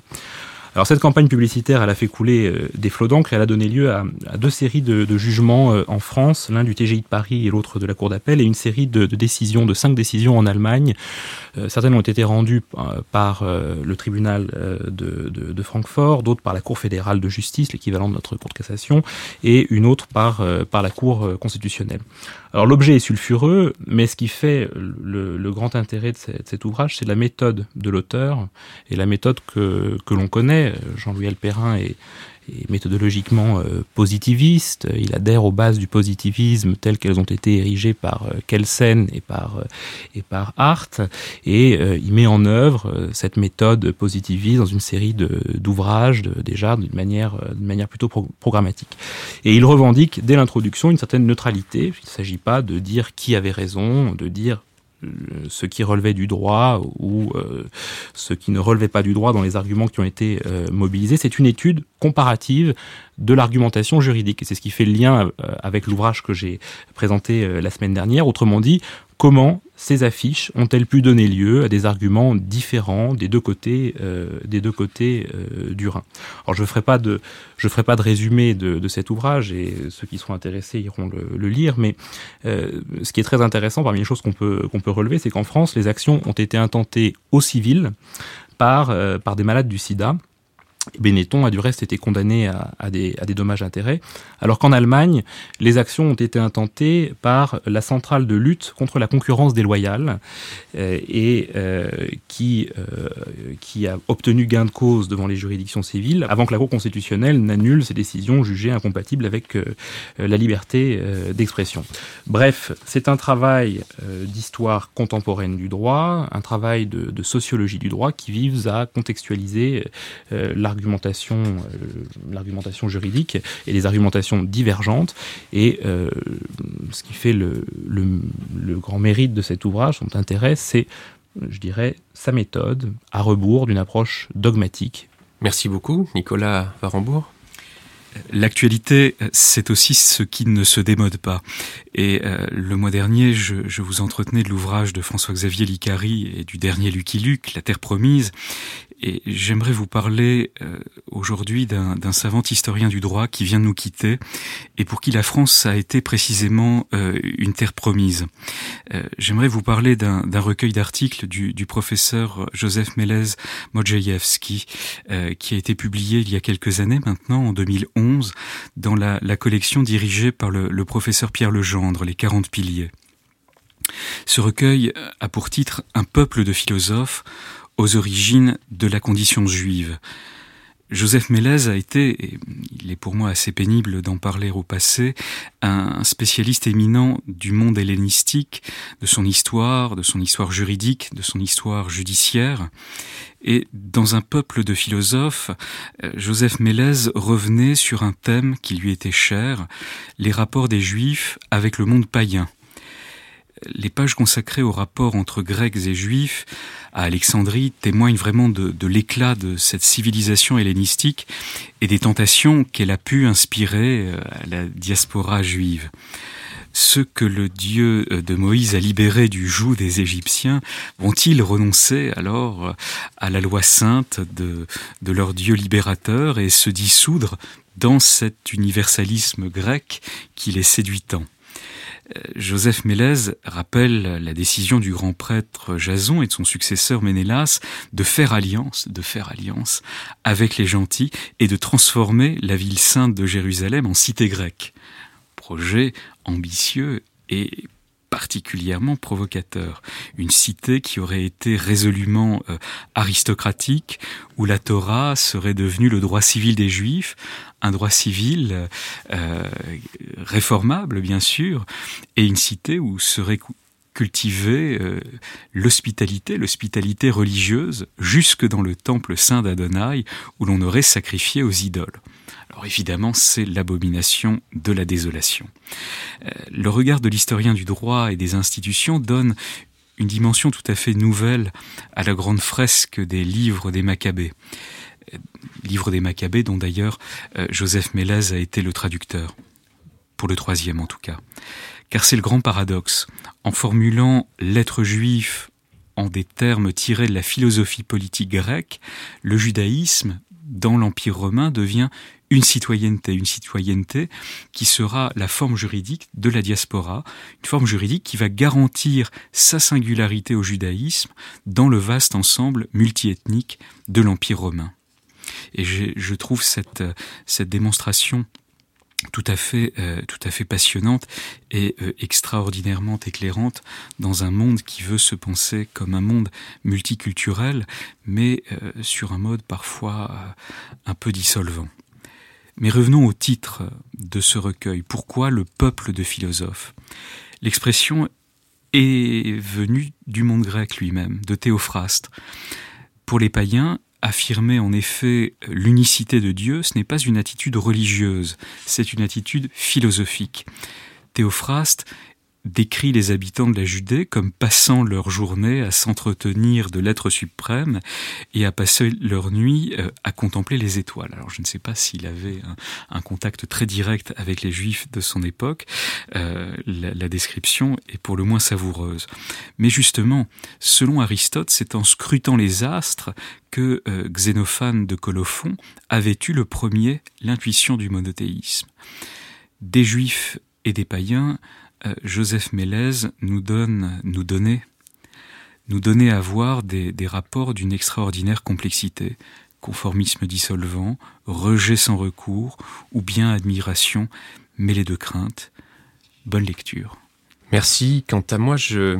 D: Alors cette campagne publicitaire, elle a fait couler euh, des flots d'encre et elle a donné lieu à, deux séries de, jugements euh, en France, l'un du TGI de Paris et l'autre de la Cour d'appel, et une série de, décisions, de cinq décisions en Allemagne. Euh, certaines ont été rendues par le tribunal de, de Francfort, d'autres par la Cour fédérale de justice, l'équivalent de notre Cour de cassation, et une autre par, par la Cour constitutionnelle. Alors l'objet est sulfureux, mais ce qui fait le, grand intérêt de, cet ouvrage, c'est la méthode de l'auteur et la méthode que, que l'on connaît. Jean-Louis Alperin méthodologiquement euh, positiviste. Il adhère aux bases du positivisme telles qu'elles ont été érigées par euh, Kelsen et par, euh, et par Hart. Et il met en œuvre cette méthode positiviste dans une série d'ouvrages déjà d'une manière, manière plutôt programmatique. Et il revendique dès l'introduction une certaine neutralité. Il ne s'agit pas de dire qui avait raison, de dire ce qui relevait du droit ou euh, ce qui ne relevait pas du droit dans les arguments qui ont été euh, mobilisés. C'est une étude comparative de l'argumentation juridique. C'est ce qui fait le lien avec l'ouvrage que j'ai présenté la semaine dernière. Autrement dit, comment ces affiches ont-elles pu donner lieu à des arguments différents des deux côtés, euh, des deux côtés euh, du Rhin? Alors je ne ferai pas de, ferai pas de résumé de, cet ouvrage et ceux qui seront intéressés iront le, lire. Mais euh, ce qui est très intéressant parmi les choses qu'on peut qu'on peut relever, c'est qu'en France, les actions ont été intentées au civil par par des malades du SIDA Benetton a du reste été condamné à, des, à dommages-intérêts, alors qu'en Allemagne, les actions ont été intentées par la centrale de lutte contre la concurrence déloyale euh, et euh, qui, euh, qui a obtenu gain de cause devant les juridictions civiles avant que la Cour constitutionnelle n'annule ses décisions jugées incompatibles avec la liberté d'expression. Bref, c'est un travail d'histoire contemporaine du droit, un travail de, de, sociologie du droit qui vise à contextualiser la l'argumentation, euh, l'argumentation juridique et les argumentations divergentes. Et euh, ce qui fait le, le, grand mérite de cet ouvrage, son intérêt, c'est, je dirais, sa méthode à rebours d'une approche dogmatique.
C: Merci beaucoup, Nicolas Varembourg.
A: L'actualité, c'est aussi ce qui ne se démode pas. Et euh, le mois dernier, je, je vous entretenais de l'ouvrage de François-Xavier Licari et du dernier Lucky Luke, La Terre Promise. Et j'aimerais vous parler euh, aujourd'hui d'un savant historien du droit qui vient de nous quitter et pour qui la France a été précisément euh, une terre promise. Euh, j'aimerais vous parler d'un recueil d'articles du, professeur Joseph Melez Modjejewski qui a été publié il y a quelques années maintenant, en 2011, dans la, la collection dirigée par le, le professeur Pierre Legendre, Les 40 piliers. Ce recueil a pour titre Un peuple de philosophes aux origines de la condition juive. Joseph Mélez a été, et il est pour moi assez pénible d'en parler au passé, un spécialiste éminent du monde hellénistique, de son histoire, de son histoire juridique, de son histoire judiciaire. Et dans un peuple de philosophes, euh, Joseph Mélez revenait sur un thème qui lui était cher, les rapports des Juifs avec le monde païen les pages consacrées aux rapports entre Grecs et Juifs à Alexandrie témoignent vraiment de, l'éclat de cette civilisation hellénistique et des tentations qu'elle a pu inspirer euh, à la diaspora juive. Ceux que le Dieu euh, de Moïse a libérés du joug des Égyptiens vont-ils renoncer alors euh, à la loi sainte de leur Dieu libérateur et se dissoudre dans cet universalisme grec qui les séduit tant? Joseph Mélez rappelle la décision du grand prêtre Jason et de son successeur Ménélas de faire alliance, avec les gentils et de transformer la ville sainte de Jérusalem en cité grecque. Projet ambitieux et particulièrement provocateur. Une cité qui aurait été résolument euh, aristocratique, où la Torah serait devenue le droit civil des Juifs, un droit civil euh, réformable bien sûr, et une cité où serait cultivée euh, l'hospitalité, l'hospitalité religieuse, jusque dans le temple saint d'Adonai, où l'on aurait sacrifié aux idoles. Alors évidemment, c'est l'abomination de la désolation. Euh, le regard de l'historien du droit et des institutions donne une dimension tout à fait nouvelle à la grande fresque des livres des Maccabées. Euh, livre des Maccabées dont d'ailleurs euh, Joseph Mélez a été le traducteur, pour le troisième en tout cas. Car c'est le grand paradoxe. En formulant l'être juif en des termes tirés de la philosophie politique grecque, le judaïsme, dans l'Empire romain, devient une citoyenneté, une citoyenneté qui sera la forme juridique de la diaspora, une forme juridique qui va garantir sa singularité au judaïsme dans le vaste ensemble multiethnique de l'Empire romain. Et je trouve cette, cette démonstration tout à fait, euh, passionnante et euh, extraordinairement éclairante dans un monde qui veut se penser comme un monde multiculturel, mais euh, sur un mode parfois un peu dissolvant. Mais revenons au titre de ce recueil. Pourquoi le peuple de philosophes? L'expression est venue du monde grec lui-même, de Théophraste. Pour les païens, affirmer en effet l'unicité de Dieu, ce n'est pas une attitude religieuse, c'est une attitude philosophique. Théophraste décrit les habitants de la Judée comme passant leur journée à s'entretenir de l'être suprême et à passer leur nuit euh, à contempler les étoiles. Alors je ne sais pas s'il avait un, contact très direct avec les juifs de son époque, euh, la, description est pour le moins savoureuse. Mais justement, selon Aristote, c'est en scrutant les astres que euh, Xénophane de Colophon avait eu le premier l'intuition du monothéisme. Des juifs et des païens, Joseph Mélez nous donne, nous donnait, nous à voir des, rapports d'une extraordinaire complexité, conformisme dissolvant, rejet sans recours, ou bien admiration mêlée de crainte. Bonne lecture.
C: Merci. Quant à moi, je,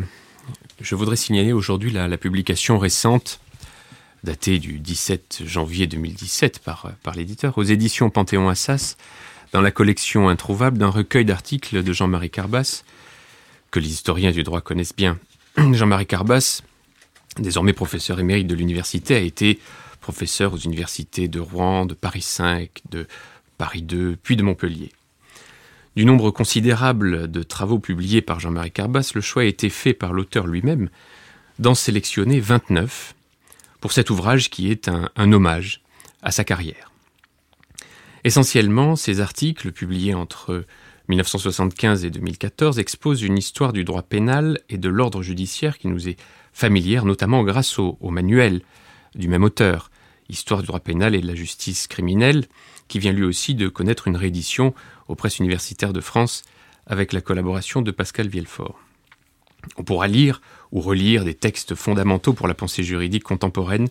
C: voudrais signaler aujourd'hui la, la, publication récente, datée du 17 janvier 2017 par, par l'éditeur, aux éditions Panthéon Assas, dans la collection introuvable d'un recueil d'articles de Jean-Marie Carbas, que les historiens du droit connaissent bien. Jean-Marie Carbas, désormais professeur émérite de l'université, a été professeur aux universités de Rouen, de Paris V, de Paris II, puis de Montpellier. Du nombre considérable de travaux publiés par Jean-Marie Carbas, le choix a été fait par l'auteur lui-même d'en sélectionner 29 pour cet ouvrage qui est un, un hommage à sa carrière. Essentiellement, ces articles, publiés entre 1975 et 2014, exposent une histoire du droit pénal et de l'ordre judiciaire qui nous est familière, notamment grâce au, manuel du même auteur, Histoire du droit pénal et de la justice criminelle, qui vient lui aussi de connaître une réédition aux presses universitaires de France avec la collaboration de Pascal Vielfort. On pourra lire ou relire des textes fondamentaux pour la pensée juridique contemporaine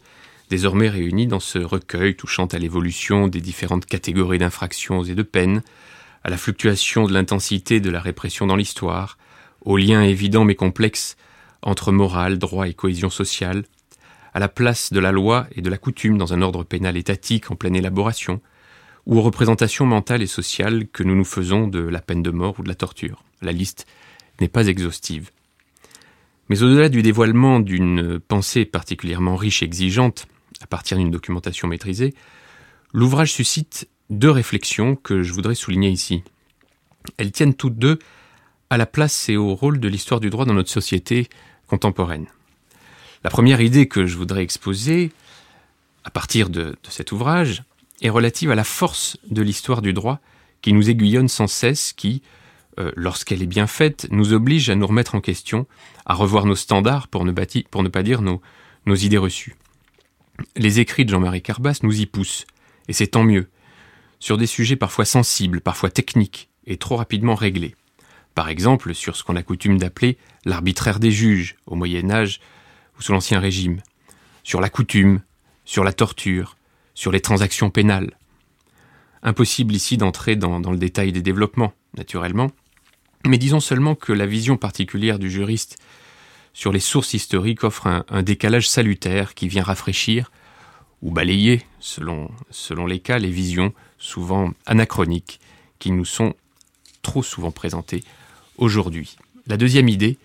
C: désormais réunis dans ce recueil touchant à l'évolution des différentes catégories d'infractions et de peines, à la fluctuation de l'intensité de la répression dans l'histoire, aux liens évidents mais complexes entre morale, droit et cohésion sociale, à la place de la loi et de la coutume dans un ordre pénal étatique en pleine élaboration, ou aux représentations mentales et sociales que nous nous faisons de la peine de mort ou de la torture. La liste n'est pas exhaustive. Mais au-delà du dévoilement d'une pensée particulièrement riche et exigeante, à partir d'une documentation maîtrisée, l'ouvrage suscite deux réflexions que je voudrais souligner ici. Elles tiennent toutes deux à la place et au rôle de l'histoire du droit dans notre société contemporaine. La première idée que je voudrais exposer, à partir de, cet ouvrage, est relative à la force de l'histoire du droit qui nous aiguillonne sans cesse, qui, euh, lorsqu'elle est bien faite, nous oblige à nous remettre en question, à revoir nos standards pour ne, pas dire nos idées reçues. Les écrits de Jean-Marie Carbas nous y poussent, et c'est tant mieux, sur des sujets parfois sensibles, parfois techniques, et trop rapidement réglés. Par exemple, sur ce qu'on a coutume d'appeler l'arbitraire des juges, au Moyen Âge ou sous l'Ancien Régime, sur la coutume, sur la torture, sur les transactions pénales. Impossible ici d'entrer dans, le détail des développements, naturellement, mais disons seulement que la vision particulière du juriste sur les sources historiques offre un, décalage salutaire qui vient rafraîchir ou balayer, selon, selon les cas, les visions souvent anachroniques qui nous sont trop souvent présentées aujourd'hui. La deuxième idée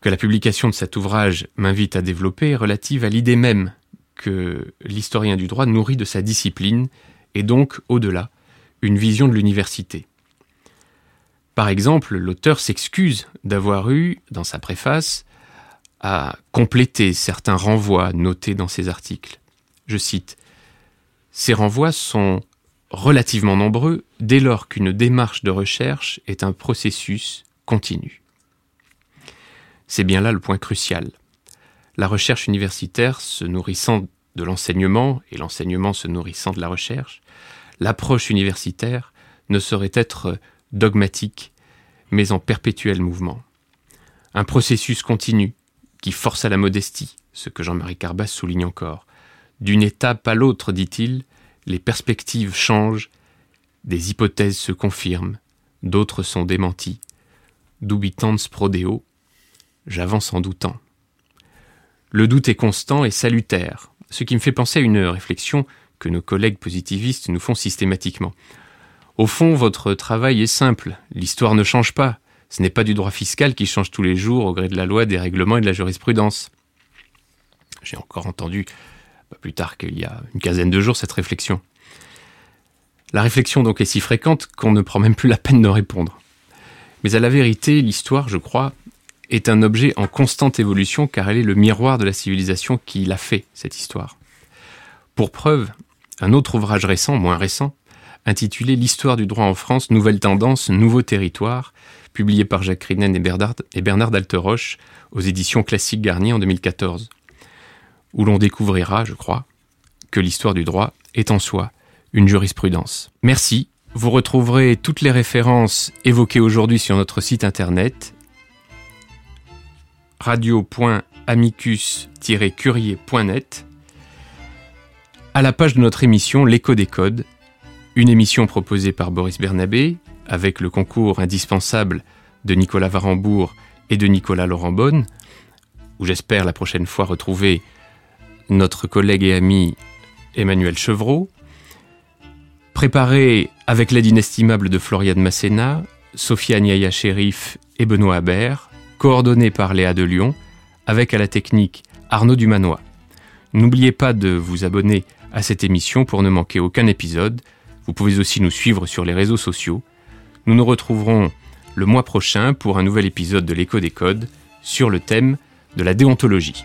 C: que la publication de cet ouvrage m'invite à développer est relative à l'idée même que l'historien du droit nourrit de sa discipline et donc, au-delà, une vision de l'université. Par exemple, l'auteur s'excuse d'avoir eu, dans sa préface, à compléter certains renvois notés dans ses articles. Je cite Ces renvois sont relativement nombreux dès lors qu'une démarche de recherche est un processus continu. C'est bien là le point crucial. La recherche universitaire se nourrissant de l'enseignement et l'enseignement se nourrissant de la recherche, l'approche universitaire ne saurait être dogmatique, mais en perpétuel mouvement. Un processus continu qui force à la modestie, ce que Jean-Marie Carbas souligne encore. D'une étape à l'autre, dit-il, les perspectives changent, des hypothèses se confirment, d'autres sont démenties. Dubitans prodeo, j'avance en doutant. Le doute est constant et salutaire, ce qui me fait penser à une réflexion que nos collègues positivistes nous font systématiquement. Au fond, votre travail est simple, l'histoire ne change pas, ce n'est pas du droit fiscal qui change tous les jours au gré de la loi, des règlements et de la jurisprudence. J'ai encore entendu, pas plus tard qu'il y a une quinzaine de jours, cette réflexion. La réflexion donc est si fréquente qu'on ne prend même plus la peine de répondre. Mais à la vérité, l'histoire, je crois, est un objet en constante évolution car elle est le miroir de la civilisation qui l'a fait, cette histoire. Pour preuve, un autre ouvrage récent, moins récent, intitulé L'histoire du droit en France, nouvelles tendances, nouveaux territoires, publié par Jacques Rinen et Bernard, et Bernard Dalteroche aux éditions Classiques Garnier en 2014, où l'on découvrira, je crois, que l'histoire du droit est en soi une jurisprudence. Merci. Vous retrouverez toutes les références évoquées aujourd'hui sur notre site internet radio.amicus-curier.net à la page de notre émission L'écho des codes, une émission proposée par Boris Bernabé avec le concours indispensable de Nicolas Varembourg et de Nicolas Laurent Bonne, où j'espère la prochaine fois retrouver notre collègue et ami Emmanuel Chevreau, préparée avec l'aide inestimable de Floriane Masséna, Sophia Niaya Shérif et Benoît Habert, coordonné par Léa de Lyon, avec à la technique Arnaud Dumanois. N'oubliez pas de vous abonner à cette émission pour ne manquer aucun épisode. Vous pouvez aussi nous suivre sur les réseaux sociaux. Nous nous retrouverons le mois prochain pour un nouvel épisode de l'écho des codes sur le thème de la déontologie.